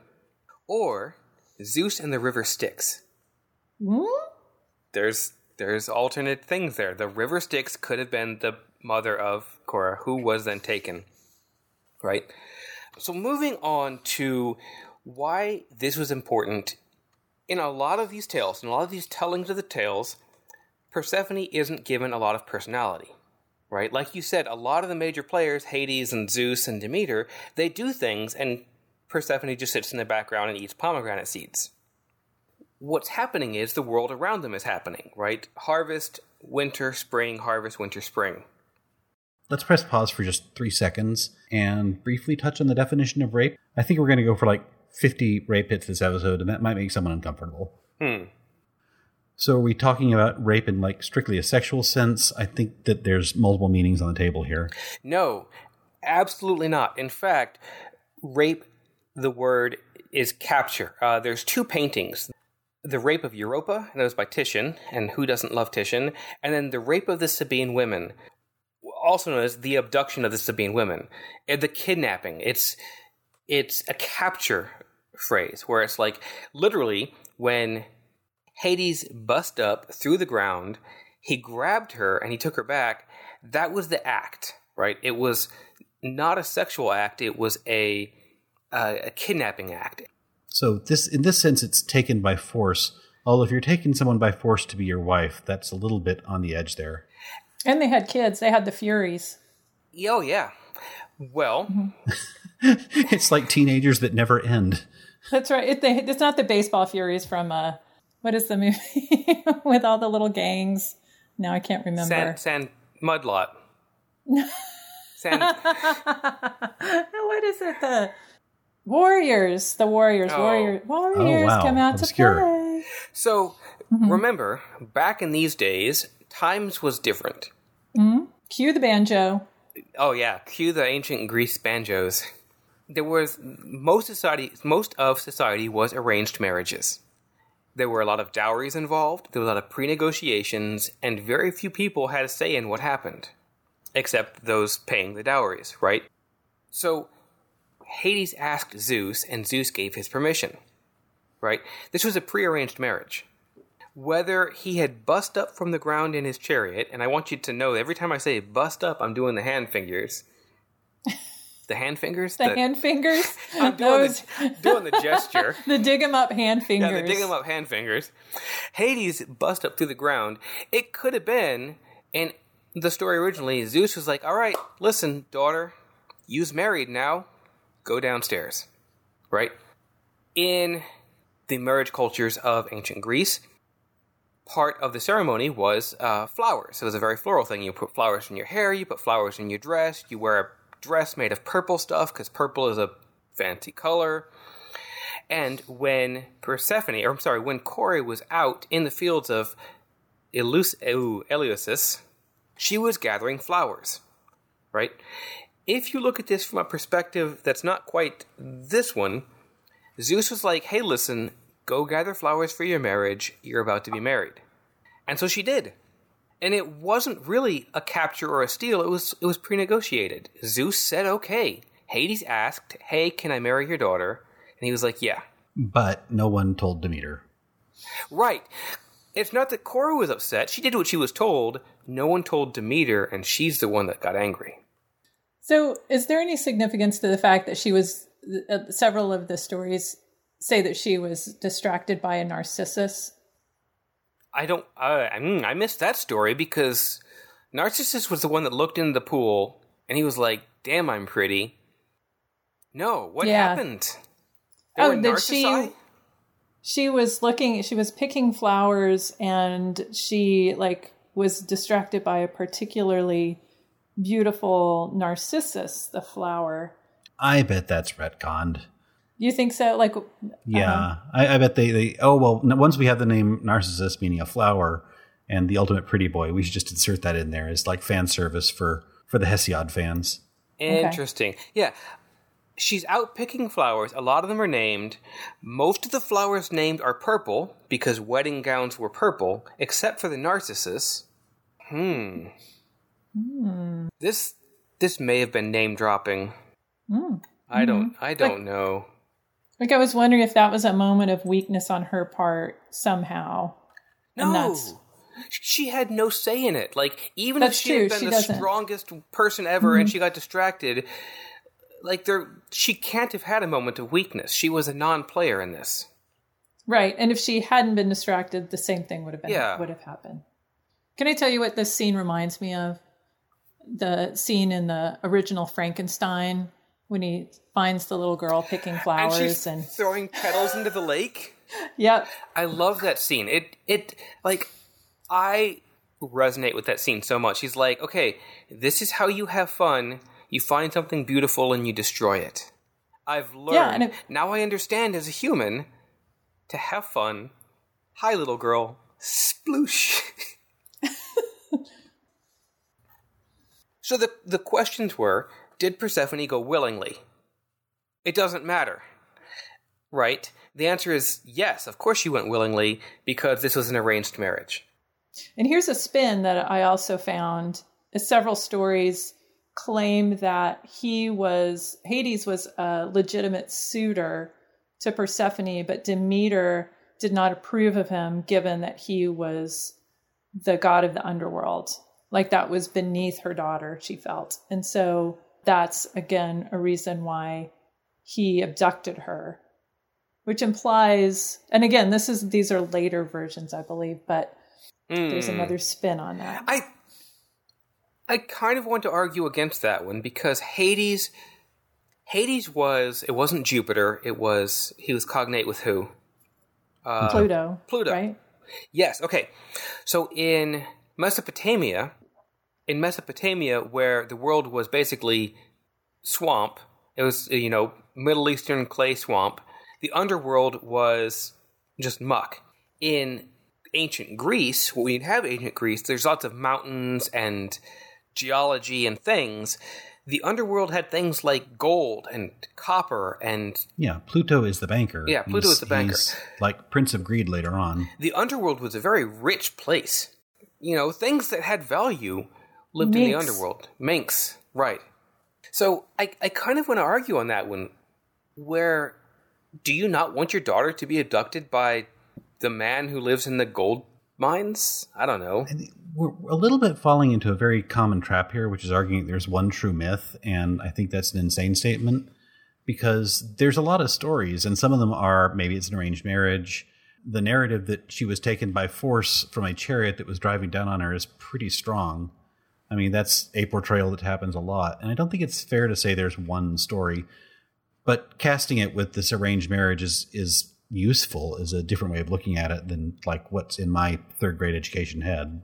or Zeus and the river Styx. Hmm? There's there's alternate things there. The river Styx could have been the mother of Cora, who was then taken. Right? So moving on to why this was important. In a lot of these tales, in a lot of these tellings of the tales, Persephone isn't given a lot of personality right? Like you said, a lot of the major players, Hades and Zeus and Demeter, they do things, and Persephone just sits in the background and eats pomegranate seeds. What's happening is the world around them is happening, right? Harvest, winter, spring, harvest, winter, spring. Let's press pause for just three seconds and briefly touch on the definition of rape. I think we're going to go for like 50 rape hits this episode, and that might make someone uncomfortable. Hmm. So, are we talking about rape in like strictly a sexual sense? I think that there's multiple meanings on the table here. No, absolutely not. In fact, rape, the word is capture. Uh, there's two paintings. The Rape of Europa, that was by Titian, and who doesn't love Titian? And then The Rape of the Sabine Women, also known as The Abduction of the Sabine Women. And the kidnapping. It's it's a capture phrase where it's like literally when Hades bust up through the ground, he grabbed her and he took her back. That was the act, right? It was not a sexual act. It was a uh, a kidnapping act. So, this in this sense, it's taken by force. Although, if you're taking someone by force to be your wife, that's a little bit on the edge there. And they had kids. They had the Furies. Oh yeah. Well, it's like teenagers that never end. That's right. It, they, it's not the baseball Furies from uh, what is the movie with all the little gangs? Now I can't remember. sand, sand mudlot. sand. what is it? The Warriors. The Warriors. Oh. Warrior, oh, Warriors wow. come out Obscure. to play. So mm-hmm. remember, back in these days, times was different. Mm-hmm. Cue the banjo. Oh yeah, cue the ancient Greece banjos. There was most society, most of society was arranged marriages. There were a lot of dowries involved. There was a lot of pre-negotiations, and very few people had a say in what happened, except those paying the dowries. Right. So Hades asked Zeus, and Zeus gave his permission. Right. This was a pre-arranged marriage whether he had bust up from the ground in his chariot, and I want you to know every time I say bust up, I'm doing the hand fingers. The hand fingers? The hand fingers. I'm doing, Those, the, doing the gesture. the dig 'em up hand fingers. Yeah, the dig 'em up hand fingers. Hades bust up through the ground. It could have been, and the story originally, Zeus was like, all right, listen, daughter, you's married now. Go downstairs. Right? In the marriage cultures of ancient Greece, part of the ceremony was uh, flowers. It was a very floral thing. You put flowers in your hair, you put flowers in your dress, you wear a dress made of purple stuff because purple is a fancy color. And when Persephone, or I'm sorry, when Cora was out in the fields of Eleusis, she was gathering flowers, right? If you look at this from a perspective that's not quite this one, Zeus was like, hey, listen, go gather flowers for your marriage. You're about to be married. And so she did. And it wasn't really a capture or a steal, it was it was pre-negotiated. Zeus said okay. Hades asked, "Hey, can I marry your daughter?" And he was like, "Yeah." But no one told Demeter. Right. It's not that Cora was upset. She did what she was told. No one told Demeter, and she's the one that got angry. So, is there any significance to the fact that she was? Uh, several of the stories say that she was distracted by a narcissus. I don't. Uh, I mean, I missed that story because Narcissus was the one that looked in the pool and he was like, "Damn, I'm pretty." No, what Yeah. happened? There Oh, that she- she was looking she was picking flowers and she like was distracted by a particularly beautiful narcissus the flower I bet that's retconned. you think so like Yeah, Uh-huh. I, I bet they, they. Oh well, once we have the name Narcissus meaning a flower and the ultimate pretty boy, we should just insert that in there as like fan service for for the Hesiod fans. Interesting. Yeah. She's out picking flowers. A lot of them are named. Most of the flowers named are purple because wedding gowns were purple, except for the narcissus. Hmm. Hmm. This this may have been name dropping. Hmm. I hmm. don't I don't know. like i was wondering if that was a moment of weakness on her part somehow No. She had no say in it. Like even That's if she true, had been she the doesn't. strongest person ever and mm-hmm. she got distracted, like there she can't have had a moment of weakness. She was a non-player in this. right and if she hadn't been distracted the same thing would have been Yeah. would have happened can i tell you what this scene reminds me of the scene in the original frankenstein when he finds the little girl picking and flowers she's and throwing petals into the lake. Yep. I love that scene. It it like I resonate with that scene so much. He's like, okay, this is how you have fun. You find something beautiful and you destroy it. I've learned Yeah, and it- now. I understand as a human to have fun. Hi, little girl. Sploosh. so the the questions were: Did Persephone go willingly? It doesn't matter right? The answer is yes, of course she went willingly because this was an arranged marriage. And here's a spin that I also found. Several stories claim that he was Hades was a legitimate suitor to Persephone, but Demeter did not approve of him given that he was the god of the underworld. Like that was beneath her daughter, she felt. And so that's again a reason why he abducted her which implies and again this is these are later versions i believe but there's Hmm. another spin on that I I kind of want to argue against that one because Hades Hades was it wasn't Jupiter, it was he was cognate with who? pluto Pluto. right Yes, okay. So in Mesopotamia, in Mesopotamia where the world was basically swamp, it was you know, Middle Eastern clay swamp, the underworld was just muck. In ancient Greece, when we have ancient Greece, there's lots of mountains and geology and things. The underworld had things like gold and copper and Yeah, Pluto is the banker. Yeah, Pluto He's- is the banker. like Prince of Greed later on. the underworld was a very rich place. You know, things that had value lived in the underworld. Minx, right. So I, I kind of want to argue on that one. Where do you not want your daughter to be abducted by the man who lives in the gold mines? I don't know. We're a little bit falling into a very common trap here, which is arguing there's one true myth, and I think that's an insane statement because there's a lot of stories, and some of them are maybe it's an arranged marriage. The narrative that she was taken by force from a chariot that was driving down on her is pretty strong. I mean, that's a portrayal that happens a lot, and I don't think it's fair to say there's one story. But casting it with this arranged marriage is is useful, is a different way of looking at it than like what's in my third grade education head.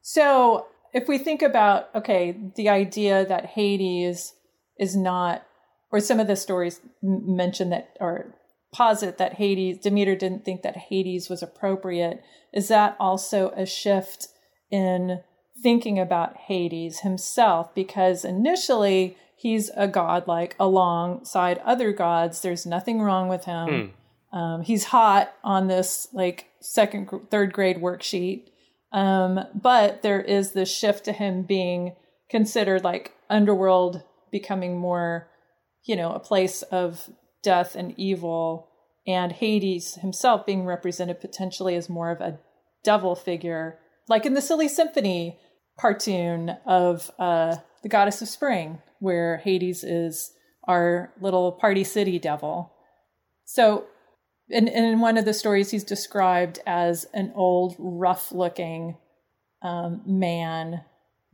so if we think about okay the idea that hades is not or some of the stories mention that or posit that hades demeter didn't think that hades was appropriate is that also a shift in thinking about hades himself because initially he's a god like alongside other gods. There's nothing wrong with him. Um, he's hot on this like second third grade worksheet. Um, but there is this shift to him being considered like underworld becoming more you know a place of death and evil and hades himself being represented potentially as more of a devil figure like in the silly symphony cartoon of uh, the goddess of spring where hades is our little party city devil so and in one of the stories, he's described as an old, rough looking um, man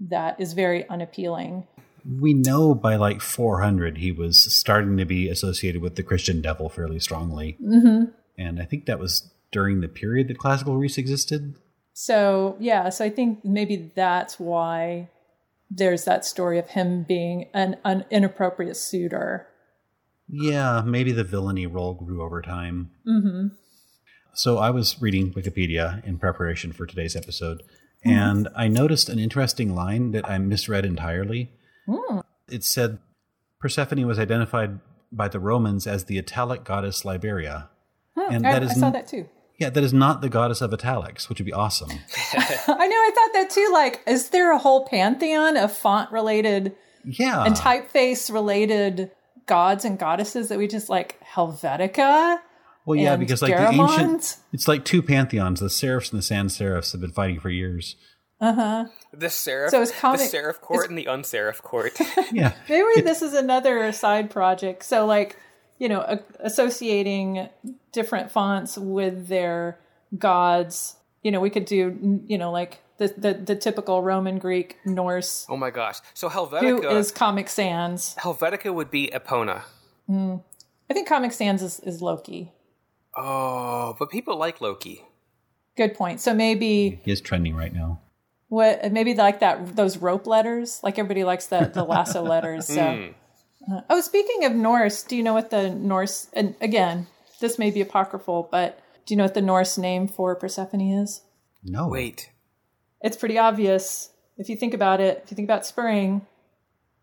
that is very unappealing. We know by like 400 he was starting to be associated with the Christian devil fairly strongly. Mm-hmm. And I think that was during the period that classical Greece existed. So, yeah, so I think maybe that's why there's that story of him being an, an inappropriate suitor. Yeah, maybe the villainy role grew over time. Mm-hmm. So I was reading Wikipedia in preparation for today's episode, and I noticed an interesting line that I misread entirely. Mm. It said Persephone was identified by the Romans as the Italic goddess Libera. And I, that is I saw that too. Yeah, that is not the goddess of italics, which would be awesome. I know, I thought that too. Like, is there a whole pantheon of font related Yeah. and typeface related gods and goddesses that we just like Helvetica? well, yeah, and because like the Garamond? ancient, it's like two pantheons. The serifs and the sans serifs have been fighting for years. Uh huh. The serif, So it's the serif court and the unserif court. Yeah, Maybe this is another side project. So, like, you know, a- associating different fonts with their gods. You know, we could do, you know, like the the, the typical Roman, Greek, Norse. oh my gosh! So Helvetica, Who is Comic Sans? Helvetica would be Epona. Hmm. I think Comic Sans is, is Loki. Oh, but people like Loki. Good point. So maybe he is trending right now. what maybe like that those rope letters. Like everybody likes the the lasso letters. So. Hmm. Uh, oh, speaking of Norse, do you know what the Norse? And again, this may be apocryphal, but do you know what the Norse name for Persephone is? No, Wait, It's pretty obvious if you think about it. If you think about spring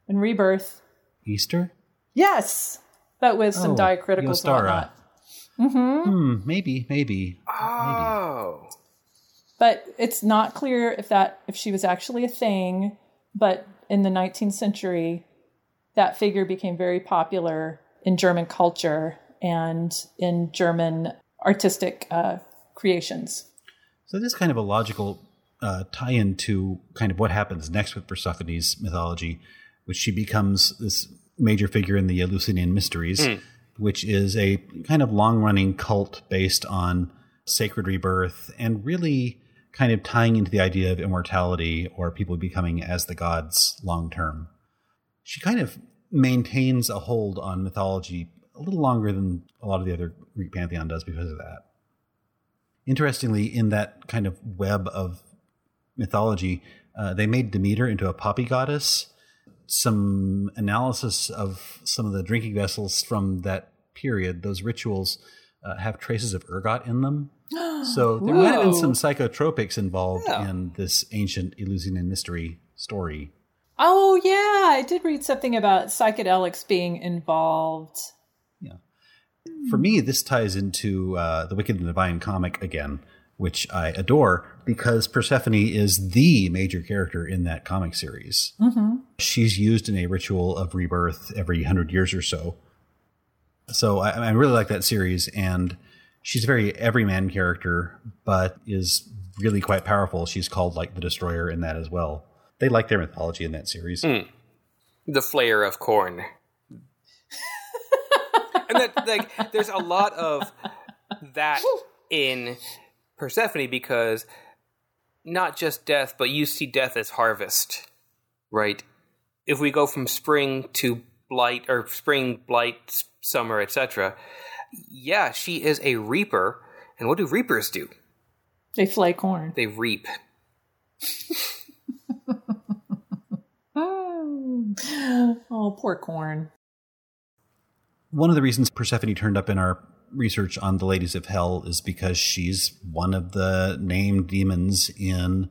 and rebirth, Easter. yes, but with some Oh, diacriticals and Yostara. whatnot. Hmm, maybe, maybe. oh, But it's not clear if that if she was actually a thing. But in the 19th century, that figure became very popular in German culture and in German artistic uh, creations. So this is kind of a logical uh, tie-in to kind of what happens next with Persephone's mythology, which she becomes this major figure in the Eleusinian Mysteries, which is a kind of long-running cult based on sacred rebirth and really kind of tying into the idea of immortality or people becoming as the gods long term. She kind of maintains a hold on mythology a little longer than a lot of the other Greek pantheon does because of that. Interestingly, in that kind of web of mythology, uh, they made Demeter into a poppy goddess. Some analysis of some of the drinking vessels from that period, those rituals, uh, have traces of ergot in them. So there might have been some psychotropics involved Yeah. in this ancient Eleusinian mystery story. Oh yeah, I did read something about psychedelics being involved. Yeah, for me, this ties into uh, the Wicked and Divine comic again, which I adore because Persephone is the major character in that comic series. She's used in a ritual of rebirth every hundred years or so. So I, I really like that series, and she's a very everyman character, but is really quite powerful. She's called like the Destroyer in that as well. They like their mythology in that series. Hmm. the flayer of corn. and that like there's a lot of that in Persephone because not just death, but you see death as harvest, right? If we go from spring to blight or spring, blight, summer, etc. Yeah, she is a reaper. And what do reapers do? They flay corn. They reap. Oh, poor corn. One of the reasons Persephone turned up in our research on the Ladies of Hell is because she's one of the named demons in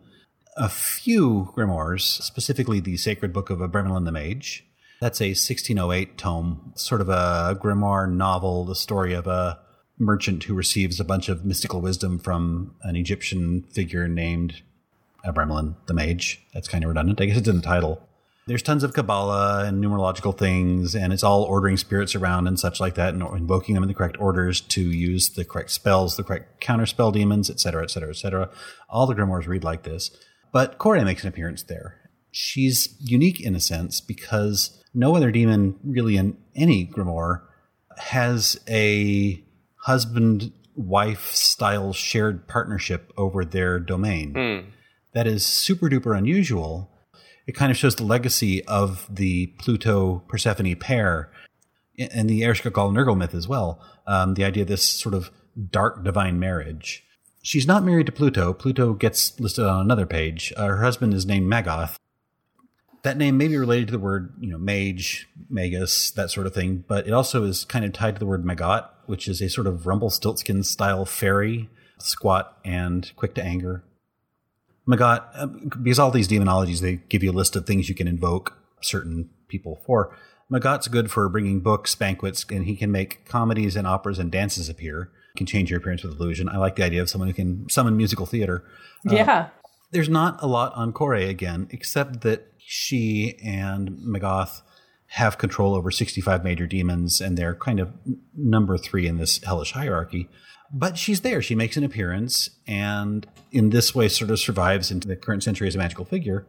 a few grimoires, specifically the Sacred Book of Abramelin the Mage. That's a 1608 tome, sort of a grimoire novel, the story of a merchant who receives a bunch of mystical wisdom from an Egyptian figure named Abramelin the Mage. That's kind of redundant. I guess it's in the title. There's tons of Kabbalah and numerological things, and it's all ordering spirits around and such like that, and invoking them in the correct orders to use the correct spells, the correct counterspell demons, etc., etc., etc. All the grimoires read like this. But Kore makes an appearance there. She's unique in a sense because no other demon, really in any grimoire, has a husband wife style shared partnership over their domain. Hmm. That is super duper unusual. It kind of shows the legacy of the Pluto Persephone pair and the Ereshkigal Nergal myth as well. Um, the idea of this sort of dark divine marriage. She's not married to Pluto. Pluto gets listed on another page. Uh, her husband is named Magoth. That name may be related to the word, you know, mage, magus, that sort of thing, but it also is kind of tied to the word Magot, which is a sort of Rumpelstiltskin style fairy, squat and quick to anger. Magot, uh, because all these demonologies, they give you a list of things you can invoke certain people for. Magot's good for bringing books, banquets, and he can make comedies and operas and dances appear. He can change your appearance with illusion. I like the idea of someone who can summon musical theater. yeah. There's not a lot on Kore again, except that she and Magoth have control over 65 major demons, and they're kind of number three in this hellish hierarchy. But she's there. She makes an appearance, and in this way, sort of survives into the current century as a magical figure.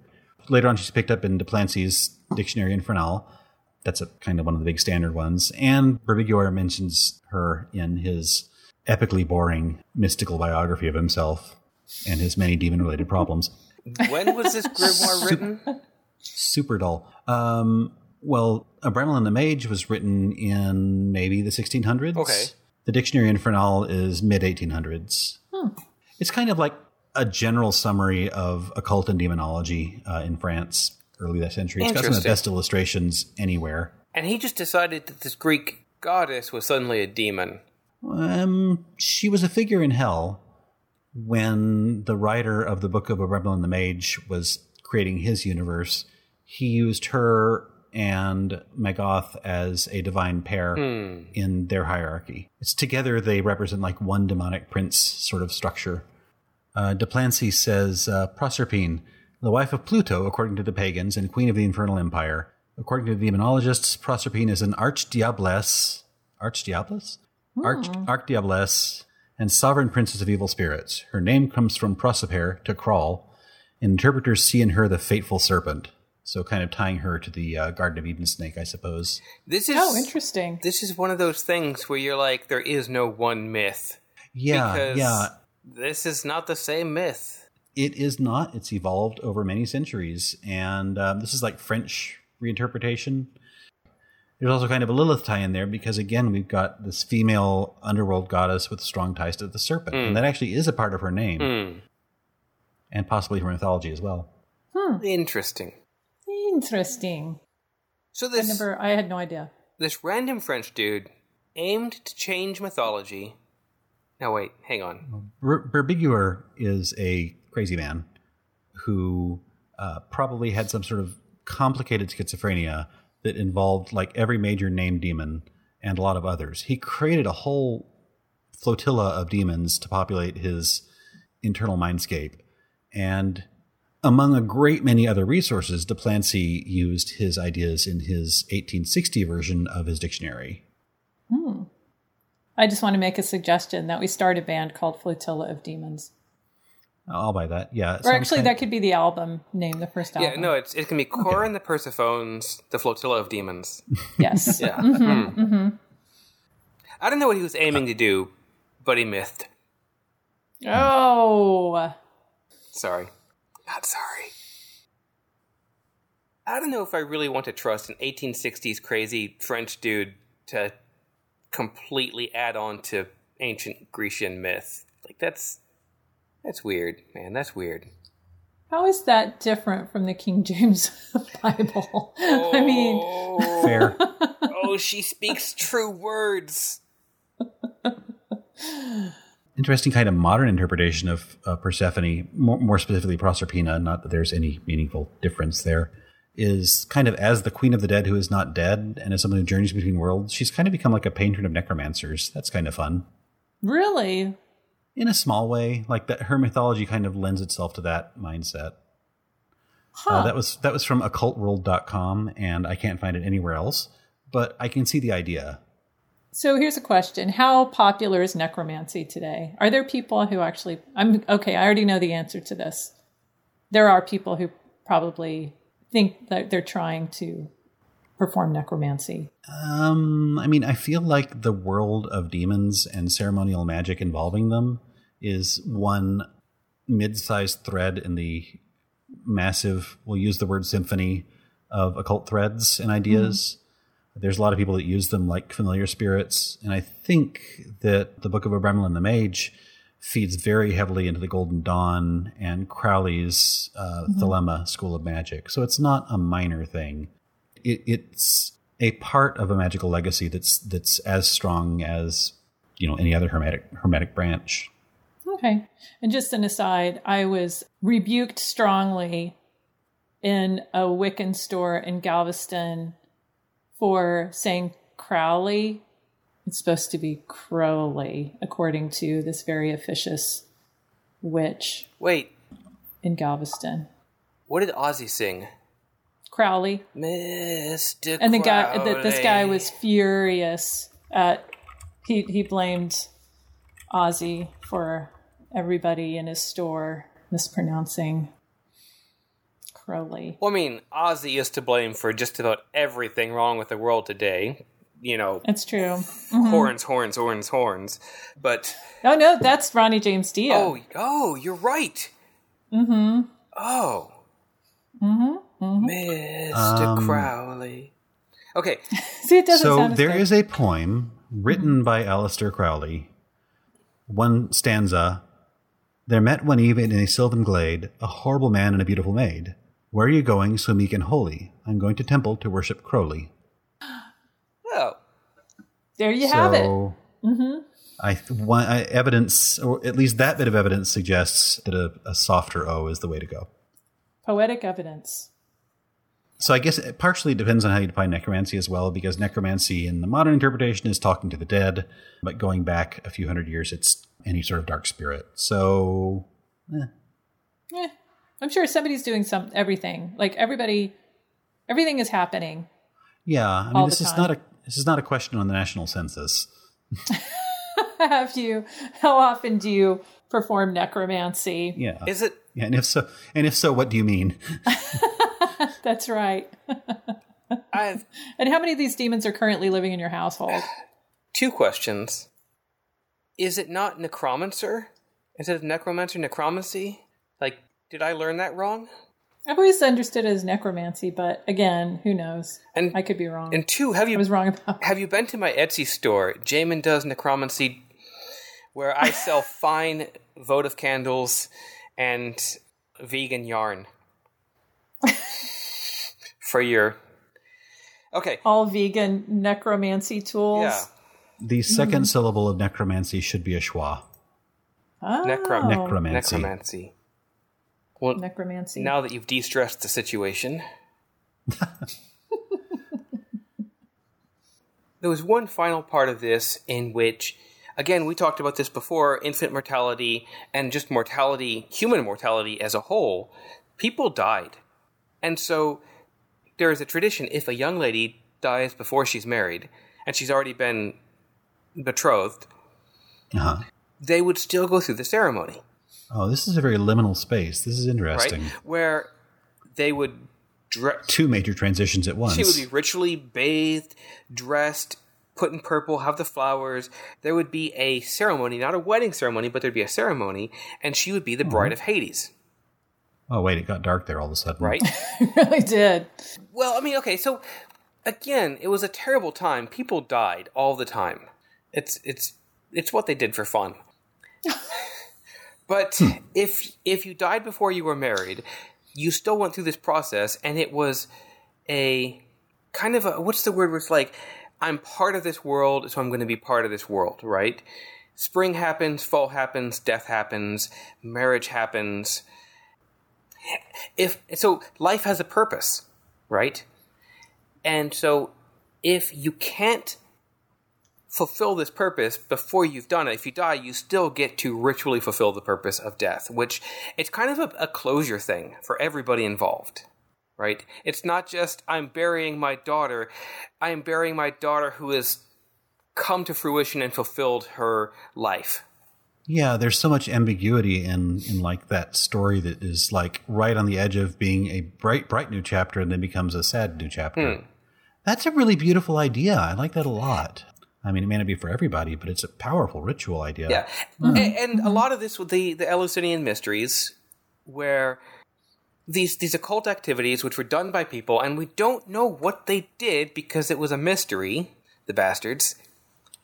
Later on, she's picked up in de Plancy's Dictionary Infernal. That's a kind of one of the big standard ones. And Berbiguier mentions her in his epically boring mystical biography of himself and his many demon related problems. When was this grimoire written? Super dull. Um, well, Abramelin the Mage was written in maybe the 1600s. Okay. The Dictionary Infernal is mid 1800s. It's kind of like a general summary of occult and demonology uh, in France early that century. It's got some of the best illustrations anywhere. And he just decided that this Greek goddess was suddenly a demon. Um, she was a figure in hell when the writer of the Book of Abramelin the Mage was creating his universe. He used her and Magoth as a divine pair in their hierarchy. It's together they represent like one demonic prince sort of structure. Uh, de Plancy says uh, Proserpine, the wife of Pluto, according to the pagans, and queen of the infernal empire. According to the demonologists, Proserpine is an archdiabless, archdiabless, Arch, archdiabless, and sovereign princess of evil spirits. Her name comes from prosoper, to crawl. And interpreters see in her the fateful serpent. So, kind of tying her to the uh, Garden of Eden snake, I suppose. This is Oh, interesting. This is one of those things where you're like, there is no one myth. Yeah, because yeah. this is not the same myth. It is not. It's evolved over many centuries, and um, this is like French reinterpretation. There's also kind of a Lilith tie in there because again we've got this female underworld goddess with strong ties to the serpent, and that actually is a part of her name, Hmm. and possibly her mythology as well. Interesting. Interesting. So I this never. I had no idea. this random French dude aimed to change mythology. Now wait, hang on. Ber- Berbiguier is a crazy man who uh, probably had some sort of complicated schizophrenia that involved like every major named demon and a lot of others. He created a whole flotilla of demons to populate his internal mindscape. And among a great many other resources, de Plancy used his ideas in his 1860 version of his dictionary. Hmm. I just want to make a suggestion that we start a band called Flotilla of Demons. I'll buy that. Yeah. Or actually, kind- that could be the album name, the first album. Yeah, no, it's it can be Cora and the Persephones, the flotilla of demons. Yes. Yeah. Mm-hmm, hmm. Mm-hmm. I don't know what he was aiming to do, but he mithed. Oh. Sorry. I'm not sorry. I don't know if I really want to trust an 1860s crazy French dude to completely add on to ancient Grecian myth. Like that's that's weird, man. That's weird. How is that different from the King James Bible? I mean, Oh, fair. oh, she speaks true words. interesting kind of modern interpretation of uh, Persephone, more, more specifically Proserpina, not that there's any meaningful difference there, is kind of as the queen of the dead who is not dead and as someone who journeys between worlds, she's kind of become like a patron of necromancers. That's kind of fun. really? In a small way, like that her mythology kind of lends itself to that mindset. Huh. Uh, that was that was from occultworld.com and I can't find it anywhere else, but I can see the idea. So here's a question How popular is necromancy today? Are there people who actually. I'm okay, I already know the answer to this. There are people who probably think that they're trying to perform necromancy? Um, I mean, I feel like the world of demons and ceremonial magic involving them is one mid-sized thread in the massive. We'll use the word symphony of occult threads and ideas. There's a lot of people that use them like familiar spirits, and I think that the Book of Abramelin the Mage feeds very heavily into the Golden Dawn and Crowley's uh, Thelema School of Magic. So it's not a minor thing. It, it's a part of a magical legacy that's that's as strong as you know any other hermetic hermetic branch. Okay. And just an aside, I was rebuked strongly in a Wiccan store in Galveston for saying Crowley. It's supposed to be Crowley, according to this very officious witch Wait, in Galveston. what did Ozzy sing? Crowley. Mr. And the guy that this guy was furious at he he blamed Ozzy for everybody in his store mispronouncing Crowley. Well, I mean, Ozzy is to blame for just about everything wrong with the world today. You know, It's true. horns, horns, horns, horns. But Oh no, that's Ronnie James Dio. oh, oh, you're right. Mm-hmm. Oh. Mm-hmm. Mr. Um, Crowley. Okay, See, it doesn't so sound as there good. is a poem written by Aleister Crowley. One stanza. There met one evening in a sylvan glade a horrible man and a beautiful maid. Where are you going, so meek and holy? I'm going to temple to worship Crowley. oh, There you have it. so, I, one, I evidence, or at least that bit of evidence, suggests that a, a softer O is the way to go. Poetic evidence. So I guess it partially depends on how you define necromancy as well, because necromancy in the modern interpretation is talking to the dead, but going back a few hundred years, it's any sort of dark spirit. So Eh, I'm sure somebody's doing some everything. Like everybody, everything is happening. yeah, I mean, this is not a this is not a question on the national census. Have you? How often do you perform necromancy? Yeah, is it? yeah, and if so, and if so, what do you mean? That's right. I have And how many of these demons are currently living in your household? two questions. Is it not necromancer? Is it necromancer necromancy? Like, did I learn that wrong? I've always understood it as necromancy, but again, who knows? And I could be wrong. and two, have I you was wrong about. Have you been to my Etsy store, Jamin Does Necromancy, where I sell fine votive candles and vegan yarn for your. Okay, All vegan necromancy tools. yeah, The 2nd mm-hmm. syllable of necromancy should be a schwa. Oh, Necro- Necromancy. necromancy. Well, necromancy. now that you've de-stressed the situation, there was one final part of this in which, again, we talked about this before: infant mortality and just mortality, human mortality as a whole. People died, and so there is a tradition: if a young lady dies before she's married and she's already been betrothed, Uh-huh. they would still go through the ceremony. Oh, this is a very liminal space. This is interesting. right? interesting. Where they would dre- Two major transitions at once. she would be ritually bathed, dressed, put in purple, have the flowers. There would be a ceremony, not a wedding ceremony, but there'd be a ceremony, and she would be the bride mm-hmm. of Hades, oh, wait, it got dark there all of a sudden. right? It really did. well, I mean, okay, so again, it was a terrible time. People died all the time. It's it's it's what they did for fun. but hmm. if if you died before you were married, you still went through this process, and it was a kind of a what's the word? Where it's like I'm part of this world, so I'm going to be part of this world, right? Spring happens, fall happens, death happens, marriage happens. If so, life has a purpose, right? And so, if you can't fulfill this purpose before you've done it, if you die, you still get to ritually fulfill the purpose of death, which it's kind of a, a closure thing for everybody involved, right? It's not just I'm burying my daughter, I am burying my daughter who has come to fruition and fulfilled her life. Yeah, there's so much ambiguity in in like that story that is like right on the edge of being a bright bright new chapter and then becomes a sad new chapter. Hmm. That's a really beautiful idea. I like that a lot. I mean, it may not be for everybody, but it's a powerful ritual idea. Yeah, mm-hmm. and, and a lot of this with the the Eleusinian mysteries, where these these occult activities, which were done by people, and we don't know what they did because it was a mystery. The bastards.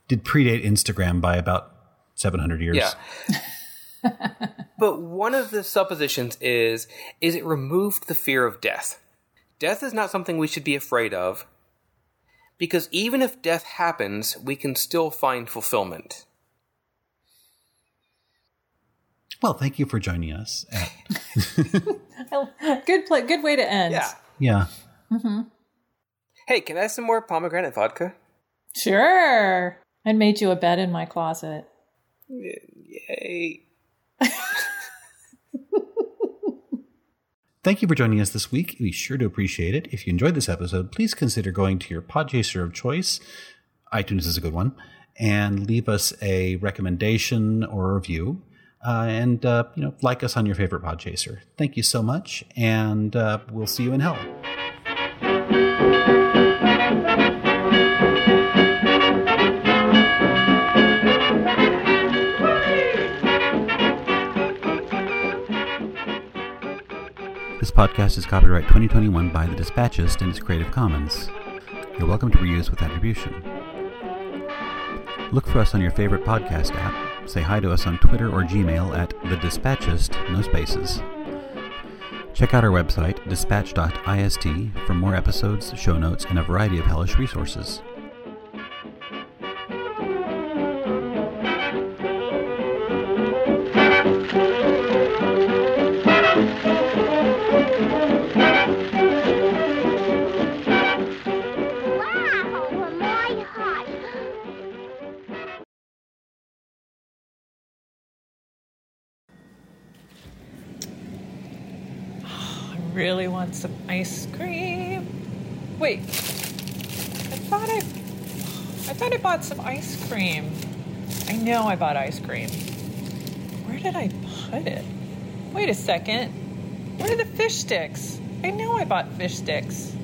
Did predate Instagram by about 700 years. Yeah. but one of the suppositions is is it removed the fear of death. Death is not something we should be afraid of because even if death happens, we can still find fulfillment. Well, thank you for joining us. At, good play, good way to end. Yeah. yeah. Mm-hmm. Hey, can I have some more pomegranate vodka? Sure. I made you a bed in my closet. Yay. Thank you for joining us this week. We sure do appreciate it. If you enjoyed this episode, please consider going to your podcatcher of choice. iTunes is a good one. And leave us a recommendation or a review. Uh, and, uh, you know, like us on your favorite podcatcher. Thank you so much. And uh, we'll see you in hell. Podcast is copyright 2021 by The Dispatchist and is Creative Commons. You're welcome to reuse with attribution. Look for us on your favorite podcast app. Say hi to us on Twitter or Gmail at The Dispatchist, no spaces. Check out our website, dispatch.ist, for more episodes, show notes, and a variety of hellish resources. Ice cream. Wait, I thought I, I thought I bought some ice cream. I know I bought ice cream. Where did I put it? Wait a second. Where are the fish sticks? I know I bought fish sticks.